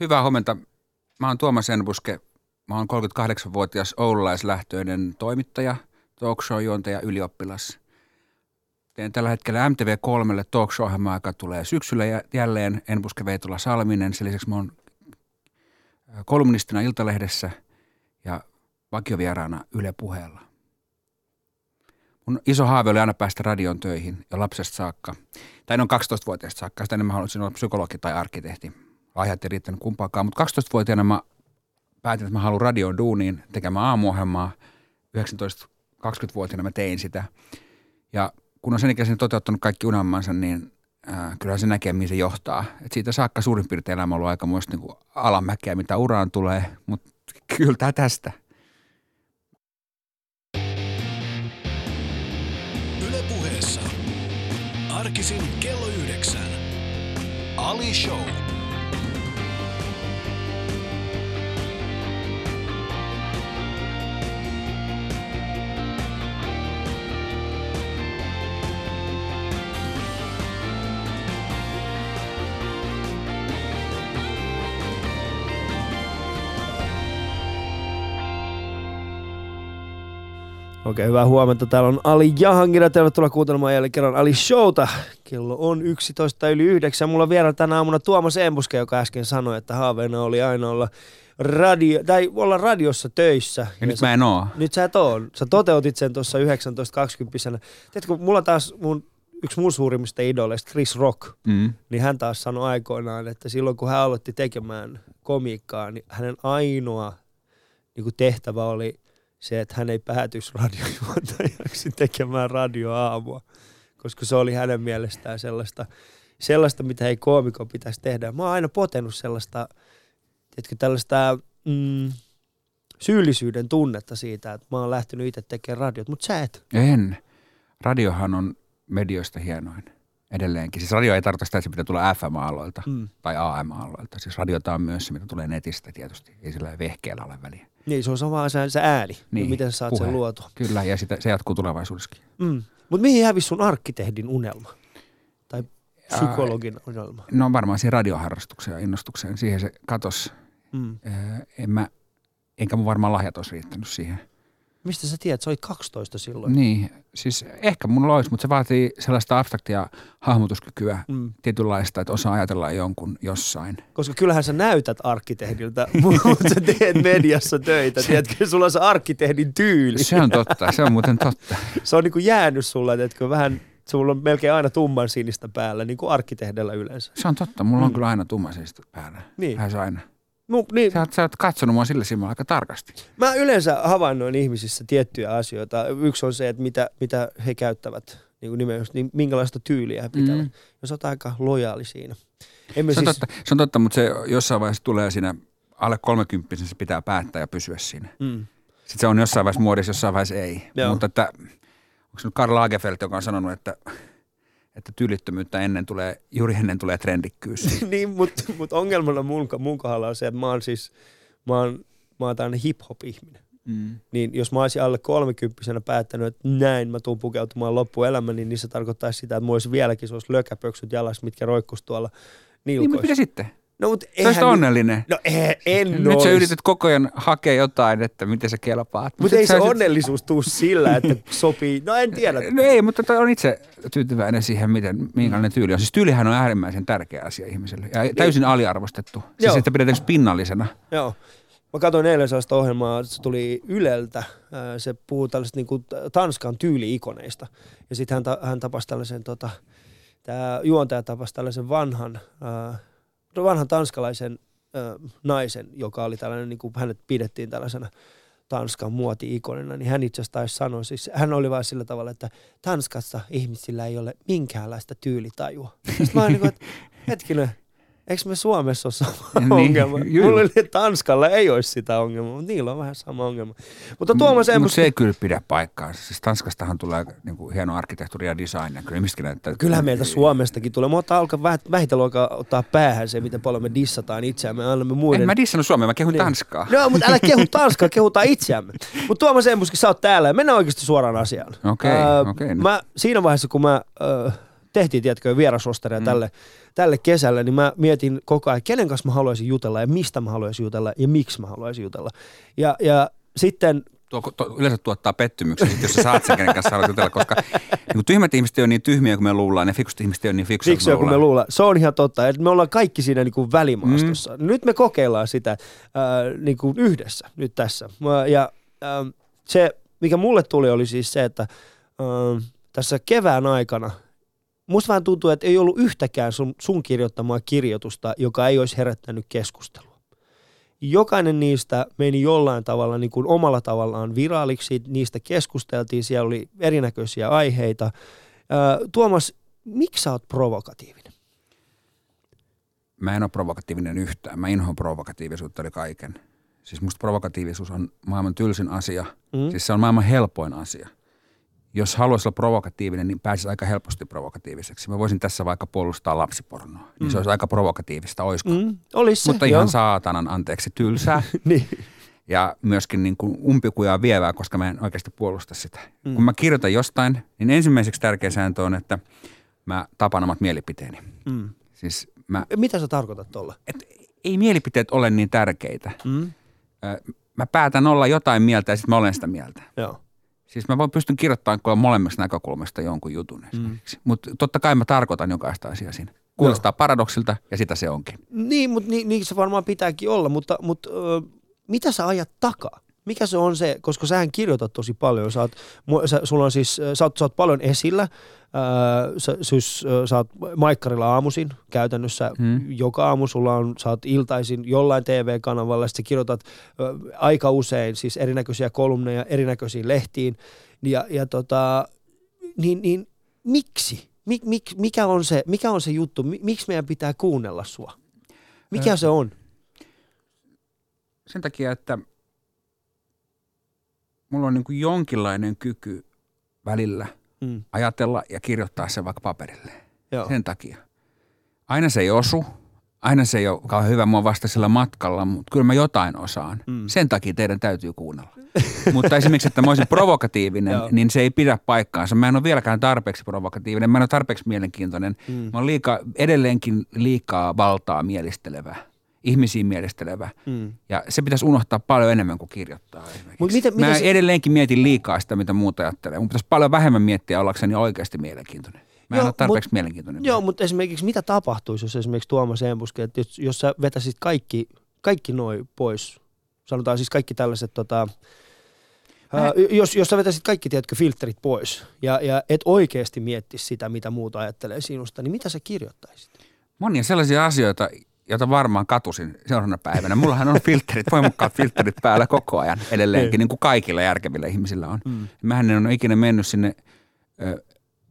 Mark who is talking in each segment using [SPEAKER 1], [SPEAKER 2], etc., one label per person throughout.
[SPEAKER 1] Hyvää huomenta. Mä oon Tuomas Enbuske. Mä oon 38-vuotias oululaislähtöinen toimittaja, talk show-juontaja, ylioppilas. Teen tällä hetkellä MTV3 talk show joka tulee syksyllä jälleen Enbuske Veitola Salminen. Sen lisäksi mä oon kolumnistina Iltalehdessä ja vakiovieraana Yle Puheella. Mun iso haave oli aina päästä radion töihin jo lapsesta saakka. Tai noin 12-vuotiaasta saakka. Sitä enemmän haluaisin olla psykologi tai arkkitehti. Lahjat ei riittänyt kumpaakaan. Mutta 12-vuotiaana mä päätin, että mä haluan radion duuniin tekemään aamuohjelmaa. 19-20-vuotiaana mä tein sitä. Ja kun on sen ikäisen toteuttanut kaikki unelmansa, niin äh, kyllähän se näkee, mihin se johtaa. Et siitä saakka suurin piirtein elämä on ollut aika muista niin alamäkeä, mitä uraan tulee, mutta kyllä tästä.
[SPEAKER 2] Ylepuheessa arkisin kello yhdeksän. Ali Show.
[SPEAKER 3] Okei, hyvää huomenta. Täällä on Ali Jahangina. Tervetuloa kuuntelemaan jälleen kerran Ali Showta. Kello on 11 yli 9. Mulla on vielä tänä aamuna Tuomas Embuske, joka äsken sanoi, että haaveena oli aina olla radio, tai olla radiossa töissä.
[SPEAKER 1] Ja, ja nyt sä, mä en oo.
[SPEAKER 3] Nyt sä et oo. Sä toteutit sen tuossa 19-20. Tiedätkö, mulla taas mun yksi mun suurimmista idoleista, Chris Rock, mm. niin hän taas sanoi aikoinaan, että silloin kun hän aloitti tekemään komiikkaa, niin hänen ainoa niin kuin tehtävä oli – se, että hän ei päätyisi radiojuontajaksi tekemään radioaamua, koska se oli hänen mielestään sellaista, sellaista mitä ei koomiko pitäisi tehdä. Mä oon aina potenut sellaista, tiedätkö, tällaista mm, syyllisyyden tunnetta siitä, että mä oon lähtenyt itse tekemään radiot, mutta sä et.
[SPEAKER 1] En. Radiohan on medioista hienoin edelleenkin. Siis radio ei tarkoita sitä, että se pitää tulla FM-aloilta mm. tai AM-aloilta. Siis radiota on myös se, mitä tulee netistä tietysti. Ei sillä vehkeellä ole väliä.
[SPEAKER 3] Niin, se on sama se, se ääni, niin, miten sä saat puhe. sen luotua.
[SPEAKER 1] Kyllä, ja sitä, se jatkuu tulevaisuudessakin.
[SPEAKER 3] Mm. Mutta mihin hävisi sun arkkitehdin unelma? Tai psykologin Ää, unelma?
[SPEAKER 1] No varmaan siihen radioharrastukseen ja innostukseen. Siihen se katos. Mm. en mä, enkä mun varmaan lahjat olisi riittänyt siihen.
[SPEAKER 3] Mistä sä tiedät, se oli 12 silloin?
[SPEAKER 1] Niin, siis ehkä mun olisi, mutta se vaatii sellaista abstraktia hahmotuskykyä mm. tietynlaista, että osaa ajatella jonkun jossain.
[SPEAKER 3] Koska kyllähän sä näytät arkkitehdiltä, mutta sä teet mediassa töitä. Tiedätkö, sulla on se arkkitehdin tyyli.
[SPEAKER 1] Se on totta, se on muuten totta.
[SPEAKER 3] se on niin kuin jäänyt sulla, tiedätkö, vähän sulla on melkein aina tumman sinistä päällä, niin kuin arkkitehdellä yleensä.
[SPEAKER 1] Se on totta, mulla on mm. kyllä aina tumman sinistä päällä. Niin. Lähes aina.
[SPEAKER 3] No, niin.
[SPEAKER 1] Sä, oot, sä oot katsonut mua sillä silmällä aika tarkasti.
[SPEAKER 3] Mä yleensä havainnoin ihmisissä tiettyjä asioita. Yksi on se, että mitä, mitä he käyttävät, niin kuin nimenomaan, niin minkälaista tyyliä he pitävät. Mm. Jos oot aika lojaali siinä.
[SPEAKER 1] Emme se, on siis... totta, se on totta, mutta se jossain vaiheessa tulee siinä alle 30 se pitää päättää ja pysyä siinä. Mm. Sitten se on jossain vaiheessa muodissa, jossain vaiheessa ei. Joo. Mutta että, onko se nyt Karl Lagerfeld, joka on sanonut, että että tyylittömyyttä ennen tulee, juuri ennen tulee trendikkyys.
[SPEAKER 3] niin, mutta mut ongelmana mun, mun kohdalla on se, että mä oon siis, mä oon, mä oon hip-hop-ihminen. Mm. Niin jos mä olisin alle kolmekymppisenä päättänyt, että näin mä tuun pukeutumaan loppuelämäni, niin se tarkoittaisi sitä, että mulla olisi vieläkin se lökäpöksyt jalassa, mitkä roikkuisi tuolla.
[SPEAKER 1] Niin, mitä sitten?
[SPEAKER 3] No,
[SPEAKER 1] eihän... Sä onnellinen.
[SPEAKER 3] No en, en
[SPEAKER 1] Nyt sä yrität koko ajan hakea jotain, että miten se kelpaat.
[SPEAKER 3] Mutta ei se sit... onnellisuus tuu sillä, että sopii. No en tiedä.
[SPEAKER 1] No ei, mutta on itse tyytyväinen siihen, miten, minkälainen tyyli on. Siis tyylihän on äärimmäisen tärkeä asia ihmiselle ja täysin niin. aliarvostettu. Siis Joo. että pidetään pinnallisena.
[SPEAKER 3] Joo. Mä katsoin eilen sellaista ohjelmaa, se tuli Yleltä. Se puhuu tällaisista niin Tanskan tyyliikoneista. Ja sitten hän, ta, hän tapasi tällaisen, tota, tämä juontaja tapasi tällaisen vanhan, äh, vanhan tanskalaisen äh, naisen, joka oli tällainen, niin kuin hänet pidettiin tällaisena Tanskan muoti-ikonina, niin hän itse asiassa taisi sanoa, siis hän oli vain sillä tavalla, että Tanskassa ihmisillä ei ole minkäänlaista tyylitajua. Sitten mä niin kuin, että hetkinen, Eikö me Suomessa ole sama niin, ongelma? Juu. Mulla oli, että Tanskalla ei olisi sitä ongelmaa, mutta niillä on vähän sama ongelma. Mutta Tuomas
[SPEAKER 1] Mutta se ei kyllä pidä paikkaa. Siis Tanskastahan tulee niin kuin hieno arkkitehtuuri ja design. Ja kyllä näyttää.
[SPEAKER 3] Kyllähän meiltä Suomestakin tulee. Mutta alkaa vähitellen alkaa ottaa päähän se, miten paljon me dissataan itseämme. Annamme muiden.
[SPEAKER 1] En mä dissannut Suomea, mä kehun niin. Tanskaa.
[SPEAKER 3] No, mutta älä kehu Tanskaa, kehutaan itseämme. Mutta Tuomas Embuskin, sä oot täällä mennään oikeasti suoraan asiaan.
[SPEAKER 1] Okei, okay, okei. Okay,
[SPEAKER 3] mä, siinä vaiheessa, kun mä... Uh, tehtiin, tiedätkö, vierasosteria mm. tälle, tälle kesälle, niin mä mietin koko ajan, kenen kanssa mä haluaisin jutella ja mistä mä haluaisin jutella ja miksi mä haluaisin jutella. Ja, ja sitten
[SPEAKER 1] tuo, tuo, yleensä tuottaa pettymyksiä, jos sä saat sen, kenen kanssa haluat jutella, koska niin tyhmät ihmiset on niin tyhmiä kuin me luullaan, ja fiksut ihmiset on niin fiksuja,
[SPEAKER 3] Fiksuja kuin me luullaan. Se on ihan totta, että me ollaan kaikki siinä niin kuin välimaastossa. Mm. Nyt me kokeillaan sitä äh, niin kuin yhdessä nyt tässä. Ja äh, se, mikä mulle tuli, oli siis se, että äh, tässä kevään aikana musta vähän tuntuu, että ei ollut yhtäkään sun, sun kirjoittamaa kirjoitusta, joka ei olisi herättänyt keskustelua jokainen niistä meni jollain tavalla niin kuin omalla tavallaan viraaliksi, niistä keskusteltiin, siellä oli erinäköisiä aiheita. Tuomas, miksi sä oot provokatiivinen?
[SPEAKER 1] Mä en ole provokatiivinen yhtään. Mä inhoan provokatiivisuutta oli kaiken. Siis musta provokatiivisuus on maailman tylsin asia. Mm. Siis se on maailman helpoin asia jos haluaisi olla provokatiivinen, niin pääsisi aika helposti provokatiiviseksi. Mä voisin tässä vaikka puolustaa lapsipornoa. Niin mm. se olisi aika provokatiivista, olisiko? Mm,
[SPEAKER 3] olisi se,
[SPEAKER 1] Mutta ihan joo. saatanan anteeksi tylsää. niin. Ja myöskin niin kuin umpikujaa vievää, koska mä en oikeasti puolusta sitä. Mm. Kun mä kirjoitan jostain, niin ensimmäiseksi tärkeä sääntö on, että mä tapan omat mielipiteeni. Mm.
[SPEAKER 3] Siis mä, Mitä sä tarkoitat tuolla?
[SPEAKER 1] ei mielipiteet ole niin tärkeitä. Mm. Mä päätän olla jotain mieltä ja sitten mä olen sitä mieltä. Joo. Siis mä voin pystyn kirjoittamaan molemmista näkökulmasta jonkun jutun esimerkiksi. Mm. Mutta totta kai mä tarkoitan jokaista asiaa siinä. Kuulostaa Joo. paradoksilta ja sitä se onkin.
[SPEAKER 3] Niin, mutta niin, niin se varmaan pitääkin olla, mutta, mutta ö, mitä sä ajat takaa? Mikä se on se, koska sähän kirjoitat tosi paljon, sä oot, sä, sulla on siis, sä oot, sä oot paljon esillä, sä, siis, sä oot Maikkarilla aamuisin käytännössä hmm. joka aamu, sulla on, sä oot iltaisin jollain TV-kanavalla, sitten kirjoitat ö, aika usein siis erinäköisiä kolumneja erinäköisiin lehtiin, ja, ja tota, niin, niin miksi? Mik, mik, mikä, on se, mikä on se juttu? Miksi meidän pitää kuunnella sua? Mikä se on?
[SPEAKER 1] Sen takia, että mulla on niin kuin jonkinlainen kyky välillä mm. ajatella ja kirjoittaa se vaikka paperille. Joo. Sen takia. Aina se ei osu, aina se ei ole kauhean hyvä mua vasta sillä matkalla, mutta kyllä mä jotain osaan. Mm. Sen takia teidän täytyy kuunnella. mutta esimerkiksi, että mä olisin provokatiivinen, niin se ei pidä paikkaansa. Mä en ole vieläkään tarpeeksi provokatiivinen, mä en ole tarpeeksi mielenkiintoinen. Mm. Mä oon liika, edelleenkin liikaa valtaa mielistelevää ihmisiin mielestelevä. Mm. Ja se pitäisi unohtaa paljon enemmän kuin kirjoittaa Mut mitä, mitä Mä se... edelleenkin mietin liikaa sitä, mitä muuta ajattelee. Mun pitäisi paljon vähemmän miettiä ollakseni oikeasti mielenkiintoinen. Mä en joo, ole tarpeeksi mut, mielenkiintoinen.
[SPEAKER 3] Joo, mutta esimerkiksi mitä tapahtuisi, jos esimerkiksi Tuomas Embuske, että jos, jos sä vetäisit kaikki, kaikki noin pois, sanotaan siis kaikki tällaiset tota, Ää, jos, jos sä vetäisit kaikki, tiedätkö, filterit pois ja, ja et oikeasti miettisi sitä, mitä muuta ajattelee sinusta, niin mitä sä kirjoittaisit?
[SPEAKER 1] Monia sellaisia asioita, jota varmaan katusin seuraavana päivänä. Mullahan on filterit, voimakkaat filterit päällä koko ajan edelleenkin, niin, niin kuin kaikilla järkevillä ihmisillä on. Mm. Mähän en ole ikinä mennyt sinne ö,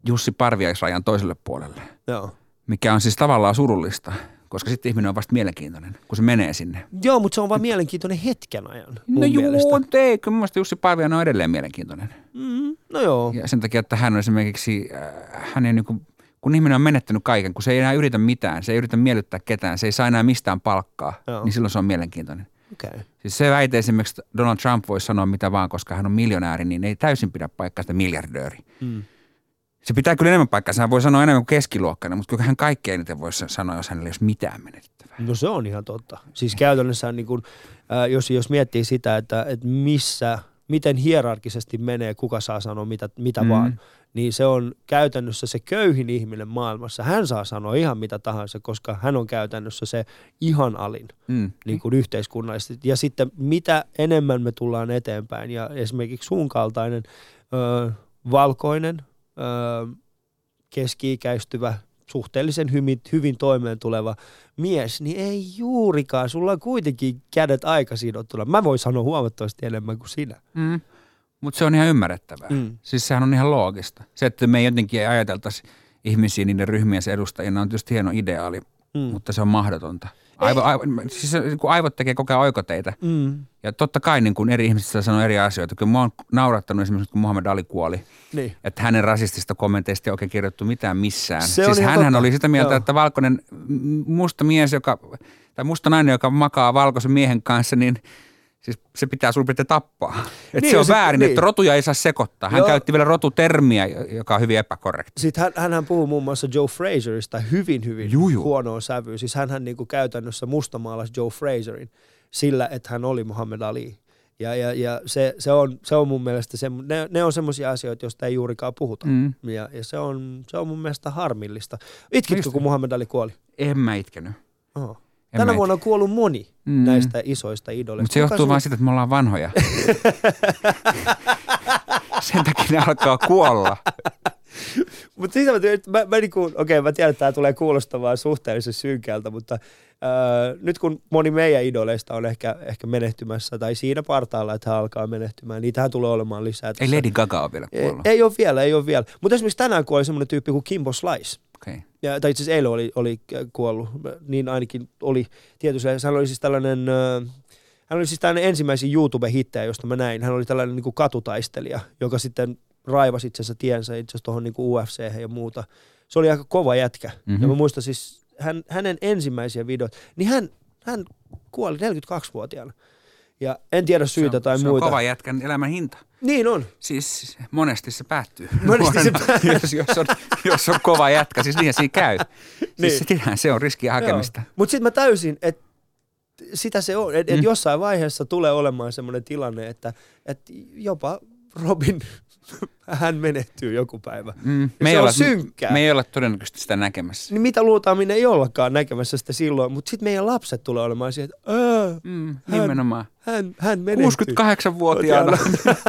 [SPEAKER 1] Jussi Parviaisrajan toiselle puolelle, Joo. mikä on siis tavallaan surullista, koska sitten ihminen on vasta mielenkiintoinen, kun se menee sinne.
[SPEAKER 3] Joo, mutta se on vaan mielenkiintoinen hetken ajan.
[SPEAKER 1] No joo, ei, kyllä mun Jussi Parviainen on edelleen mielenkiintoinen.
[SPEAKER 3] Mm, no joo.
[SPEAKER 1] Ja sen takia, että hän on esimerkiksi, äh, hänen niin kuin kun ihminen on menettänyt kaiken, kun se ei enää yritä mitään, se ei yritä miellyttää ketään, se ei saa enää mistään palkkaa, Joo. niin silloin se on mielenkiintoinen.
[SPEAKER 3] Okay.
[SPEAKER 1] Siis se väite esimerkiksi, että Donald Trump voi sanoa mitä vaan, koska hän on miljonääri, niin ei täysin pidä paikkaa sitä miljardööri. Mm. Se pitää kyllä enemmän paikkaa, hän voi sanoa enemmän kuin keskiluokkainen, mutta kyllä hän kaikkein eniten voisi sanoa, jos hänellä ei olisi mitään menettävää.
[SPEAKER 3] No se on ihan totta. Siis käytännössä niin kun, äh, jos, jos miettii sitä, että, että missä, miten hierarkisesti menee, kuka saa sanoa mitä, mitä mm. vaan, niin se on käytännössä se köyhin ihminen maailmassa. Hän saa sanoa ihan mitä tahansa, koska hän on käytännössä se ihan alin mm. niin kuin yhteiskunnallisesti. Ja sitten mitä enemmän me tullaan eteenpäin ja esimerkiksi sun kaltainen ö, valkoinen, ö, keski-ikäistyvä, suhteellisen hyvin, hyvin toimeen tuleva mies, niin ei juurikaan. Sulla on kuitenkin kädet aika sidottuna. Mä voin sanoa huomattavasti enemmän kuin sinä.
[SPEAKER 1] Mm. Mutta se on ihan ymmärrettävää. Mm. Siis sehän on ihan loogista. Se, että me ei jotenkin ajateltaisi ihmisiä niiden ryhmien edustajina on tietysti hieno ideaali, mm. mutta se on mahdotonta. Aivo, aivo, siis kun aivot tekee koko ajan oikoteita. Mm. Ja totta kai niin kuin eri ihmiset sanoo eri asioita. Kyllä mä oon naurattanut esimerkiksi, kun Muhammad Ali kuoli. Niin. Että hänen rasistista kommenteista ei oikein kirjoittu mitään missään. Se siis hän oli sitä mieltä, Joo. että valkoinen musta mies, joka, tai musta nainen, joka makaa valkoisen miehen kanssa, niin – Siis se pitää suurin piirtein tappaa. Et
[SPEAKER 3] Niin,
[SPEAKER 1] se on
[SPEAKER 3] se-
[SPEAKER 1] väärin,
[SPEAKER 3] niin.
[SPEAKER 1] että rotuja ei saa sekoittaa. Hän
[SPEAKER 3] Joo.
[SPEAKER 1] käytti vielä rotutermiä, joka on hyvin epäkorrekti.
[SPEAKER 3] Sitten hän, hänhän puhuu muun muassa Joe Fraserista hyvin, hyvin
[SPEAKER 1] juu.
[SPEAKER 3] huonoa sävyä. Siis hänhän niinku käytännössä mustamaalasi Joe Fraserin sillä, että hän oli Muhammad Ali. Ja, ja, ja se, se, on, se on mun mielestä, se, ne, ne on semmoisia asioita, joista ei juurikaan puhuta.
[SPEAKER 1] Mm.
[SPEAKER 3] Ja, ja se, on, se on mun mielestä harmillista. Itkitkö,
[SPEAKER 1] Mistä?
[SPEAKER 3] kun Muhammad Ali kuoli?
[SPEAKER 1] En mä itkenyt.
[SPEAKER 3] Oho. Tänä
[SPEAKER 1] mä
[SPEAKER 3] vuonna on kuollut moni
[SPEAKER 1] Mm.
[SPEAKER 3] näistä isoista idoleista.
[SPEAKER 1] Mutta se johtuu
[SPEAKER 3] sun-
[SPEAKER 1] vaan siitä, että me ollaan vanhoja. Sen takia ne alkaa kuolla.
[SPEAKER 3] Mutta siitä mä, tykkään, mä, mä niinku, okei, mä tiedän, että tämä tulee kuulostamaan suhteellisen synkältä, mutta ää, nyt kun moni meidän idoleista on ehkä, ehkä menehtymässä tai siinä partaalla, että hän alkaa menehtymään, niitähän tulee olemaan lisää.
[SPEAKER 1] Ei
[SPEAKER 3] tässä.
[SPEAKER 1] Lady Gaga ole vielä
[SPEAKER 3] ei,
[SPEAKER 1] kuollut.
[SPEAKER 3] ei ole vielä, ei ole vielä. Mutta esimerkiksi tänään kuoli semmoinen tyyppi kuin Kimbo Slice.
[SPEAKER 1] Okay.
[SPEAKER 3] Ja, tai itse asiassa eilen oli, oli äh, kuollut, niin ainakin oli tietysti. Hän oli siis tällainen, äh, hän oli siis tällainen ensimmäisiä YouTube-hittejä, josta mä näin. Hän oli tällainen niin kuin katutaistelija, joka sitten raivasi itsensä tiensä itse asiassa tuohon niin UFC ja muuta. Se oli aika kova jätkä.
[SPEAKER 1] Mhm.
[SPEAKER 3] Mm-hmm. Ja mä muistan siis hän, hänen ensimmäisiä videoita, niin hän, hän kuoli 42-vuotiaana. Ja en tiedä syytä
[SPEAKER 1] se on,
[SPEAKER 3] tai
[SPEAKER 1] se
[SPEAKER 3] muita.
[SPEAKER 1] on kova jätkän elämän hinta.
[SPEAKER 3] Niin on.
[SPEAKER 1] Siis monesti se päättyy.
[SPEAKER 3] Monesti se
[SPEAKER 1] Nuorena, jos, jos, on, jos on kova jätkä, siis niinhän siinä käy. Siis
[SPEAKER 3] Niin.
[SPEAKER 1] se, tiedän, se on riskiä hakemista.
[SPEAKER 3] Mutta sitten mä täysin, että sitä se on. Että et
[SPEAKER 1] Mm.
[SPEAKER 3] jossain vaiheessa tulee olemaan semmoinen tilanne, että et jopa Robin, hän menehtyy joku päivä.
[SPEAKER 1] Mm,
[SPEAKER 3] se
[SPEAKER 1] ei olla,
[SPEAKER 3] synkkää.
[SPEAKER 1] Me ei olla todennäköisesti sitä näkemässä.
[SPEAKER 3] Niin mitä luultaan, minne ei ollakaan näkemässä sitä silloin, mutta sitten meidän lapset tulee olemaan siihen, että "Ää,
[SPEAKER 1] Mm,
[SPEAKER 3] Hän-
[SPEAKER 1] nimenomaan.
[SPEAKER 3] hän, hän menehtyy.
[SPEAKER 1] 68-vuotiaana,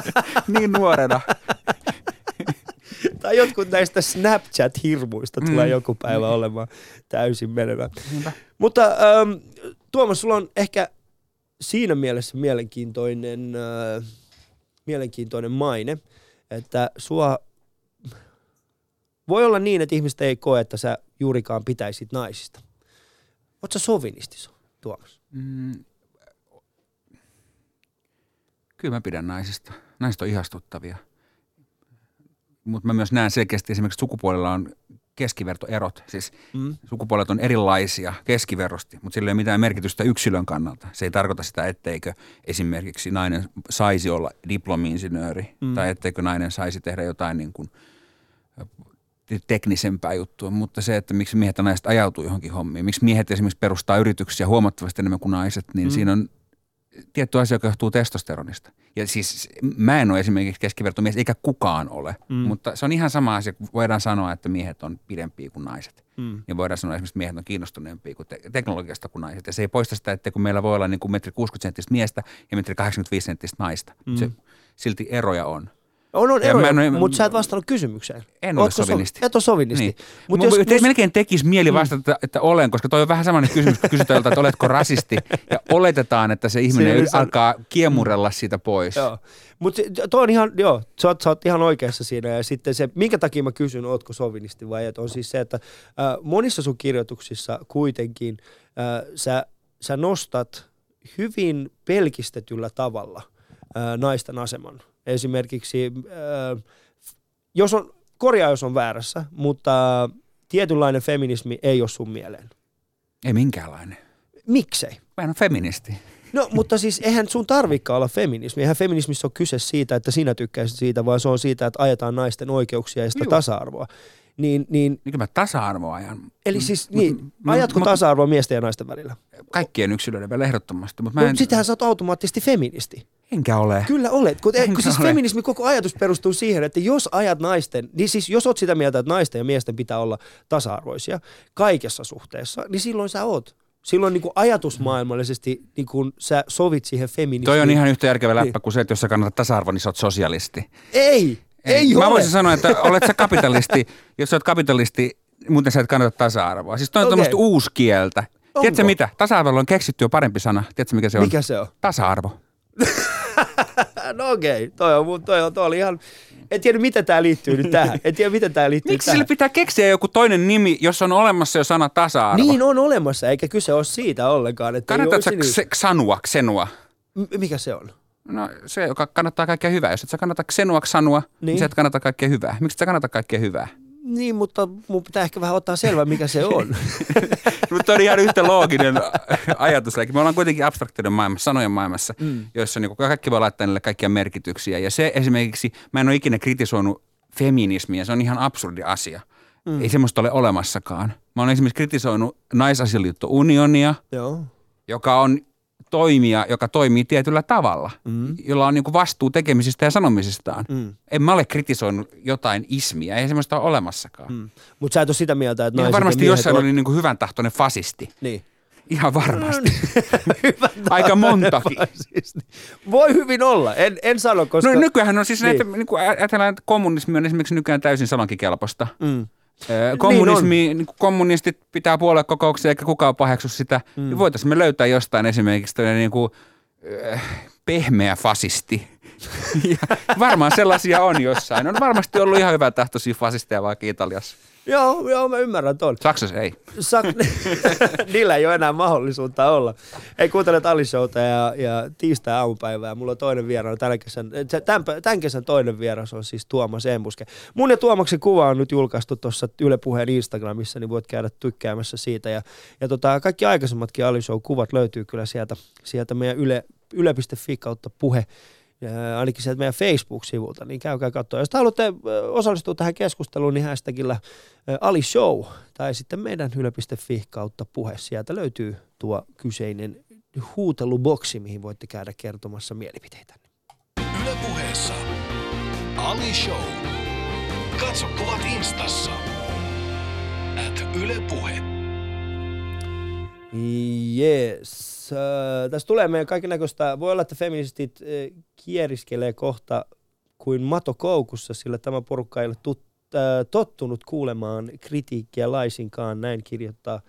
[SPEAKER 1] niin nuorena.
[SPEAKER 3] Tai jotkut näistä Snapchat-hirmuista tulee
[SPEAKER 1] Mm.
[SPEAKER 3] joku päivä olemaan täysin menevä.
[SPEAKER 1] Niinpä.
[SPEAKER 3] Mutta ähm, Tuomas, sulla on ehkä siinä mielessä mielenkiintoinen, äh, mielenkiintoinen maine, että sua voi olla niin, että ihmiset ei koe, että sä juurikaan pitäisit naisista. Oot sä sovinisti, Tuomas?
[SPEAKER 1] Mm, kyllä mä pidän naisista. Naiset on ihastuttavia. Mutta mä myös näen selkeästi esimerkiksi sukupuolella on keskivertoerot. Siis
[SPEAKER 3] Mm.
[SPEAKER 1] sukupuolet on erilaisia keskiverrosti, mutta sillä ei ole mitään merkitystä yksilön kannalta. Se ei tarkoita sitä, etteikö esimerkiksi nainen saisi olla diplomi-insinööri
[SPEAKER 3] Mm.
[SPEAKER 1] tai etteikö nainen saisi tehdä jotain niin kuin teknisempää juttua, mutta se, että miksi miehet ja naiset ajautuu johonkin hommiin, miksi miehet esimerkiksi perustaa yrityksiä huomattavasti enemmän kuin naiset, niin
[SPEAKER 3] mm.
[SPEAKER 1] siinä on tietty asia, joka johtuu testosteronista. Ja siis mä en ole esimerkiksi keskivertomies, eikä kukaan ole,
[SPEAKER 3] Mm.
[SPEAKER 1] mutta se on ihan sama asia, kun voidaan sanoa, että miehet on pidempiä kuin naiset.
[SPEAKER 3] Mm.
[SPEAKER 1] Niin voidaan sanoa esimerkiksi, että miehet on kiinnostuneempia kuin te- teknologiasta kuin naiset. Ja se ei poista sitä, että kun meillä voi olla niin kuin metri 60 senttistä miestä ja metri 85 senttistä naista.
[SPEAKER 3] Mm.
[SPEAKER 1] Se, silti eroja on.
[SPEAKER 3] On, on
[SPEAKER 1] Ja
[SPEAKER 3] eroja,
[SPEAKER 1] en-
[SPEAKER 3] mutta sä et vastannut kysymykseen.
[SPEAKER 1] En ole
[SPEAKER 3] Ootko
[SPEAKER 1] sovinisti.
[SPEAKER 3] So, et ole sovinisti.
[SPEAKER 1] Niin.
[SPEAKER 3] Mut jos,
[SPEAKER 1] te,
[SPEAKER 3] jos,
[SPEAKER 1] melkein tekisi mieli vastata, että, että olen, koska toi on vähän samainen kysymys, kun kysytään että oletko rasisti. Ja oletetaan, että se ihminen
[SPEAKER 3] Se- se-
[SPEAKER 1] alkaa kiemurella siitä pois.
[SPEAKER 3] Joo. Mutta tuo on ihan, joo, sä oot, sä oot ihan oikeassa siinä. Ja sitten se, minkä takia mä kysyn, ootko sovinisti vai et, on siis se, että äh, monissa sun kirjoituksissa kuitenkin äh, sä, sä nostat hyvin pelkistetyllä tavalla äh, naisten aseman. Esimerkiksi, äh, jos on, korjaa jos on väärässä, mutta tietynlainen feminismi ei ole sun mieleen.
[SPEAKER 1] Ei minkäänlainen.
[SPEAKER 3] Miksei?
[SPEAKER 1] Mä en ole feministi.
[SPEAKER 3] No, mutta siis eihän sun tarvikaan olla feminismi. Eihän feminismissa ole kyse siitä, että sinä tykkäisit siitä, vaan se on siitä, että ajetaan naisten oikeuksia ja sitä
[SPEAKER 1] Joo.
[SPEAKER 3] tasa-arvoa. Niin, niin,
[SPEAKER 1] Niin mä tasa-arvoa ajan.
[SPEAKER 3] eli siis,
[SPEAKER 1] Mut-
[SPEAKER 3] niin,
[SPEAKER 1] mut-
[SPEAKER 3] ajatko
[SPEAKER 1] mut-
[SPEAKER 3] tasa-arvoa miesten ja naisten välillä?
[SPEAKER 1] Kaikkien yksilöiden vielä ehdottomasti. Mutta mä en,
[SPEAKER 3] sittenhän sä oot automaattisesti feministi.
[SPEAKER 1] Enkä ole.
[SPEAKER 3] Kyllä olet. Kun, kun siis
[SPEAKER 1] ole.
[SPEAKER 3] feminismi koko ajatus perustuu siihen, että jos ajat naisten, niin siis jos oot sitä mieltä, että naisten ja miesten pitää olla tasa-arvoisia kaikessa suhteessa, niin silloin sä oot. Silloin niin kuin ajatusmaailmallisesti niin kuin sä sovit siihen feminismiin.
[SPEAKER 1] Toi on ihan yhtä järkevä läppä
[SPEAKER 3] Niin.
[SPEAKER 1] kuin se, että jos sä kannatat tasa-arvoa, niin sä oot sosialisti.
[SPEAKER 3] Ei, ei, ei
[SPEAKER 1] Mä
[SPEAKER 3] ole.
[SPEAKER 1] voisin sanoa, että olet sä kapitalisti, jos sä oot kapitalisti, muuten sä et kannata tasa-arvoa. Siis toi on
[SPEAKER 3] Okei.
[SPEAKER 1] tämmöistä uuskieltä.
[SPEAKER 3] Onko?
[SPEAKER 1] Tiedätkö mitä? Tasa-arvolla on keksitty jo parempi sana. Tiedätkö mikä se on?
[SPEAKER 3] Mikä se on?
[SPEAKER 1] Tasa-arvo.
[SPEAKER 3] No okei, okay. toi, on, toi, on, toi oli ihan... En tiedä, miten tämä liittyy nyt tähän. En tiedä, miten tämä liittyy
[SPEAKER 1] Miksi
[SPEAKER 3] tähän.
[SPEAKER 1] sille pitää keksiä joku toinen nimi, jos on olemassa jo sana tasa-arvo?
[SPEAKER 3] Niin on olemassa, eikä kyse ole siitä ollenkaan. Että
[SPEAKER 1] Kannatatko sä kse- Xanua, Xenua?
[SPEAKER 3] M- Mikä se on?
[SPEAKER 1] No se, joka kannattaa kaikkea hyvää. Jos et sä kannata Xanua, niin,
[SPEAKER 3] Niin.
[SPEAKER 1] niin sä et kannata kaikkea hyvää. Miksi et sä kannata kaikkea hyvää?
[SPEAKER 3] Niin, mutta mun pitää ehkä vähän ottaa selvää, mikä se on.
[SPEAKER 1] Mutta on ihan yhtä looginen ajatus. Me ollaan kuitenkin abstraktioiden maailmassa, sanojen maailmassa, mm. jossa niin kaikki voi laittaa niille kaikkia merkityksiä. Ja se esimerkiksi, mä en ole ikinä kritisoinut feminismiä, se on ihan absurdi asia. Mm. Ei semmoista ole olemassakaan. Mä olen esimerkiksi kritisoinut naisasialiitto unionia,
[SPEAKER 3] Joo.
[SPEAKER 1] joka on toimija, joka toimii tietyllä tavalla, mm. jolla on niinku vastuu tekemisistä ja sanomisistaan. Mm. En mä ole kritisoinut jotain ismiä, ei semmoista ole olemassakaan. Mm.
[SPEAKER 3] Mutta sä et ole sitä mieltä, että naiset
[SPEAKER 1] varmasti jossain
[SPEAKER 3] on...
[SPEAKER 1] oli niinku hyvän tahtoinen fasisti.
[SPEAKER 3] Niin.
[SPEAKER 1] Ihan varmasti. Aika montakin.
[SPEAKER 3] Voi hyvin olla, en, en sano, koska...
[SPEAKER 1] No nykyään on siis niin. näitä, niin kuin ajatellaan, että kommunismi on esimerkiksi nykyään täysin salonkikelpoista. Mm. Kommunismi, niin niin kommunistit pitää puoluekokouksia eikä kukaan paheksu sitä. Mm. Niin voitaisiin me löytää jostain esimerkiksi niin kuin, äh, pehmeä fasisti. ja varmaan sellaisia on jossain. On varmasti ollut ihan hyvä tahtoisia fasisteja vaikka Italiassa.
[SPEAKER 3] Joo, joo, mä ymmärrän tuon.
[SPEAKER 1] Saksassa ei.
[SPEAKER 3] Sak- Niillä ei ole enää mahdollisuutta olla. Ei kuuntele Talishouta ja, ja tiistai aamupäivää. Mulla on toinen vieras, tämän kesän, tämän, tämän kesän toinen vieras on siis Tuomas Embuske. Mun ja Tuomaksen kuva on nyt julkaistu tuossa Yle Puheen Instagramissa, niin voit käydä tykkäämässä siitä. Ja, ja tota, kaikki aikaisemmatkin Alishow-kuvat löytyy kyllä sieltä, sieltä meidän yle, yle.fi kautta puhe ja ainakin sieltä meidän Facebook-sivulta, niin käykää katsoa. Jos haluatte osallistua tähän keskusteluun, niin hashtagillä Ali Show tai sitten meidän yle.fi kautta puhe. Sieltä löytyy tuo kyseinen huuteluboksi, mihin voitte käydä kertomassa mielipiteitä.
[SPEAKER 2] Yle puheessa Ali Show. Katso kuvat instassa. At Yle Puhe.
[SPEAKER 3] Yes. Äh, tässä tulee meidän kaiken näköistä, voi olla, että feministit äh, kieriskelee kohta kuin mato koukussa, sillä tämä porukka ei ole tut, äh, tottunut kuulemaan kritiikkiä laisinkaan, näin kirjoittaa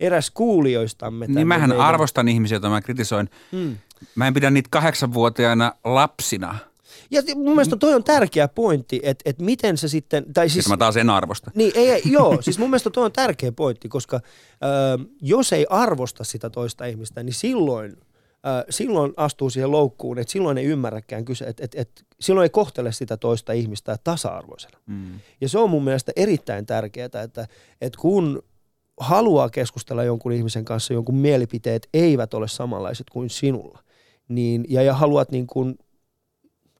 [SPEAKER 3] eräs kuulijoistamme.
[SPEAKER 1] Niin mähän meidän... arvostan ihmisiä, joita mä kritisoin. Hmm. Mä en pidä niitä kahdeksanvuotiaana lapsina –
[SPEAKER 3] ja mun mielestä toi on tärkeä pointti, että, että miten se sitten... Tai siis,
[SPEAKER 1] mä taas en arvosta.
[SPEAKER 3] Niin, ei, joo, siis mun mielestä toi on tärkeä pointti, koska äh, jos ei arvosta sitä toista ihmistä, niin silloin, äh, silloin astuu siihen loukkuun, että silloin ei ymmärräkään kyse, että, että, että silloin ei kohtele sitä toista ihmistä tasa-arvoisena. Mm. Ja se on mun mielestä erittäin tärkeää, että, että kun haluaa keskustella jonkun ihmisen kanssa, jonkun mielipiteet eivät ole samanlaiset kuin sinulla, niin, ja, ja haluat niin kuin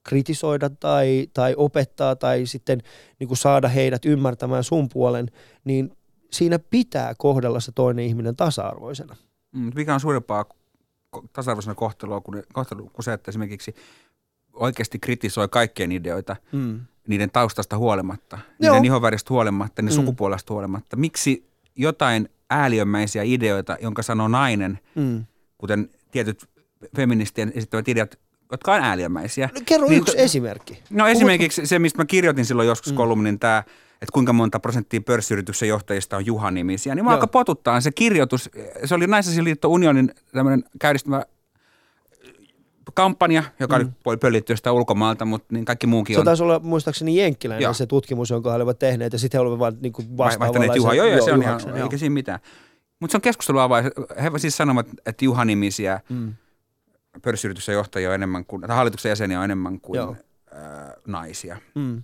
[SPEAKER 3] kritisoida tai, tai opettaa tai sitten niin kuin saada heidät ymmärtämään sun puolen, niin siinä pitää kohdella se toinen ihminen tasa-arvoisena.
[SPEAKER 1] Mm, mikä on suurempaa tasa-arvoisena kohtelua kuin, kohtelu, kuin se, että esimerkiksi oikeasti kritisoi kaikkien ideoita mm. niiden taustasta huolimatta, Joo. niiden ihonväristä huolimatta, niiden mm. sukupuolesta huolimatta. Miksi jotain ääliömäisiä ideoita, jonka sanoo nainen, mm. kuten tietyt feministien esittävät ideat jotka on ääliömäisiä.
[SPEAKER 3] No, kerro niin, yksi esimerkki.
[SPEAKER 1] No esimerkiksi se, mistä mä kirjoitin silloin joskus mm. kolumnin, tämä, että kuinka monta prosenttia pörssiyrityksen johtajista on Juha-nimisiä, niin mä aika potuttaa se kirjoitus. Se oli Naisasialiitto Unionin tämmöinen käynnistämä kampanja, joka mm. oli pöllitty jostain ulkomaalta, mutta niin kaikki muukin
[SPEAKER 3] se
[SPEAKER 1] on.
[SPEAKER 3] Se taisi olla muistaakseni Jenkkiläinen joo. se tutkimus, jonka he olivat tehneet, ja sitten he olivat vaan niin
[SPEAKER 1] vastaavallaisia. Juha, joo, joo, se on ihan, eikä siinä mitään. Mutta se on keskustelua vaan, he siis sanovat, että Juha-nimisiä mm pörssiyrityksen johtajia on enemmän kuin, tai hallituksen jäseniä on enemmän kuin Joo. ää, naisia. Mm.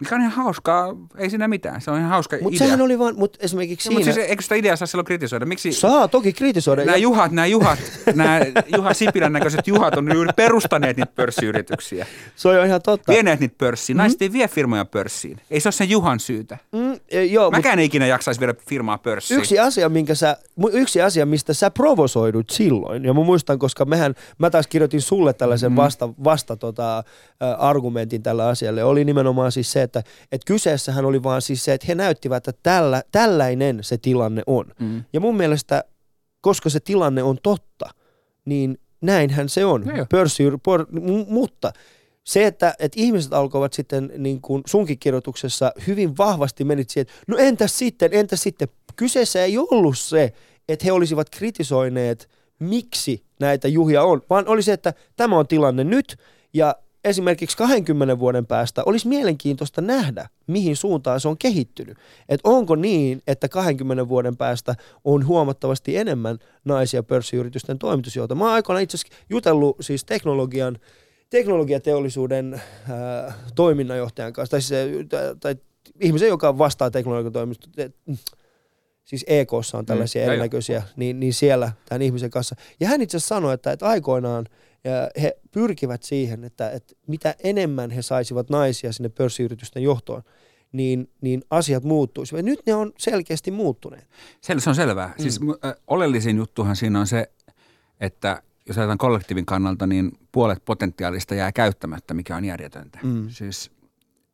[SPEAKER 1] Mikä on ihan hauskaa, ei siinä mitään, se on ihan hauska
[SPEAKER 3] mut
[SPEAKER 1] idea.
[SPEAKER 3] Sehän oli vaan, mutta esimerkiksi
[SPEAKER 1] siinä... Mutta siis eikö sitä ideaa saa silloin kritisoida? Miksi
[SPEAKER 3] saa toki kritisoida.
[SPEAKER 1] Nämä juhat, nämä juhat, nämä Juha Sipilän näköiset juhat on juuri perustaneet niitä pörssiyrityksiä.
[SPEAKER 3] Se on ihan totta.
[SPEAKER 1] Vieneet niitä pörssiin. Naiset ei vie firmoja pörssiin. Ei se ole sen Juhan syytä. Mm,
[SPEAKER 3] e, joo,
[SPEAKER 1] Mäkään ei ikinä jaksaisi viedä firmaa pörssiin.
[SPEAKER 3] Yksi asia, minkä sä, yksi asia, mistä sä provosoidut silloin, ja mä muistan, koska mehän, mä taas kirjoitin sulle tällaisen mm. vasta, vasta tota, argumentin tällä asialle, oli nimenomaan siis se, että, että kyseessähän oli vaan siis se, että he näyttivät, että tällä, tällainen se tilanne on. Mm. Ja mun mielestä, koska se tilanne on totta, niin näinhän se on. Pörssi, por, mutta se, että, että ihmiset alkoivat sitten niin kuin sunkin kirjoituksessa hyvin vahvasti menit siihen, että no entäs sitten, entäs sitten. Kyseessä ei ollut se, että he olisivat kritisoineet, miksi näitä juhia on, vaan oli se, että tämä on tilanne nyt ja esimerkiksi 20 vuoden päästä olisi mielenkiintoista nähdä, mihin suuntaan se on kehittynyt. Et onko niin, että 20 vuoden päästä on huomattavasti enemmän naisia pörssiyritysten toimitusjohtajia. Mä oon aikoinaan itse asiassa jutellut siis teknologian, teknologiateollisuuden ää, toiminnanjohtajan kanssa, tai, siis, tai ihmisen, joka vastaa teknologiatoimistosta, siis EKssa on tällaisia
[SPEAKER 1] Mm,
[SPEAKER 3] erinäköisiä, niin, niin siellä tämän ihmisen kanssa. Ja hän itse asiassa sanoi, että, että aikoinaan ja he pyrkivät siihen, että, että mitä enemmän he saisivat naisia sinne pörssiyritysten johtoon, niin, niin asiat muuttuisivat. Nyt ne on selkeästi muuttuneet.
[SPEAKER 1] Sel, se on selvää. Mm. Siis äh, oleellisin juttuhan siinä on se, että jos ajatellaan kollektiivin kannalta, niin puolet potentiaalista jää käyttämättä, mikä on järjetöntä.
[SPEAKER 3] Mm.
[SPEAKER 1] Siis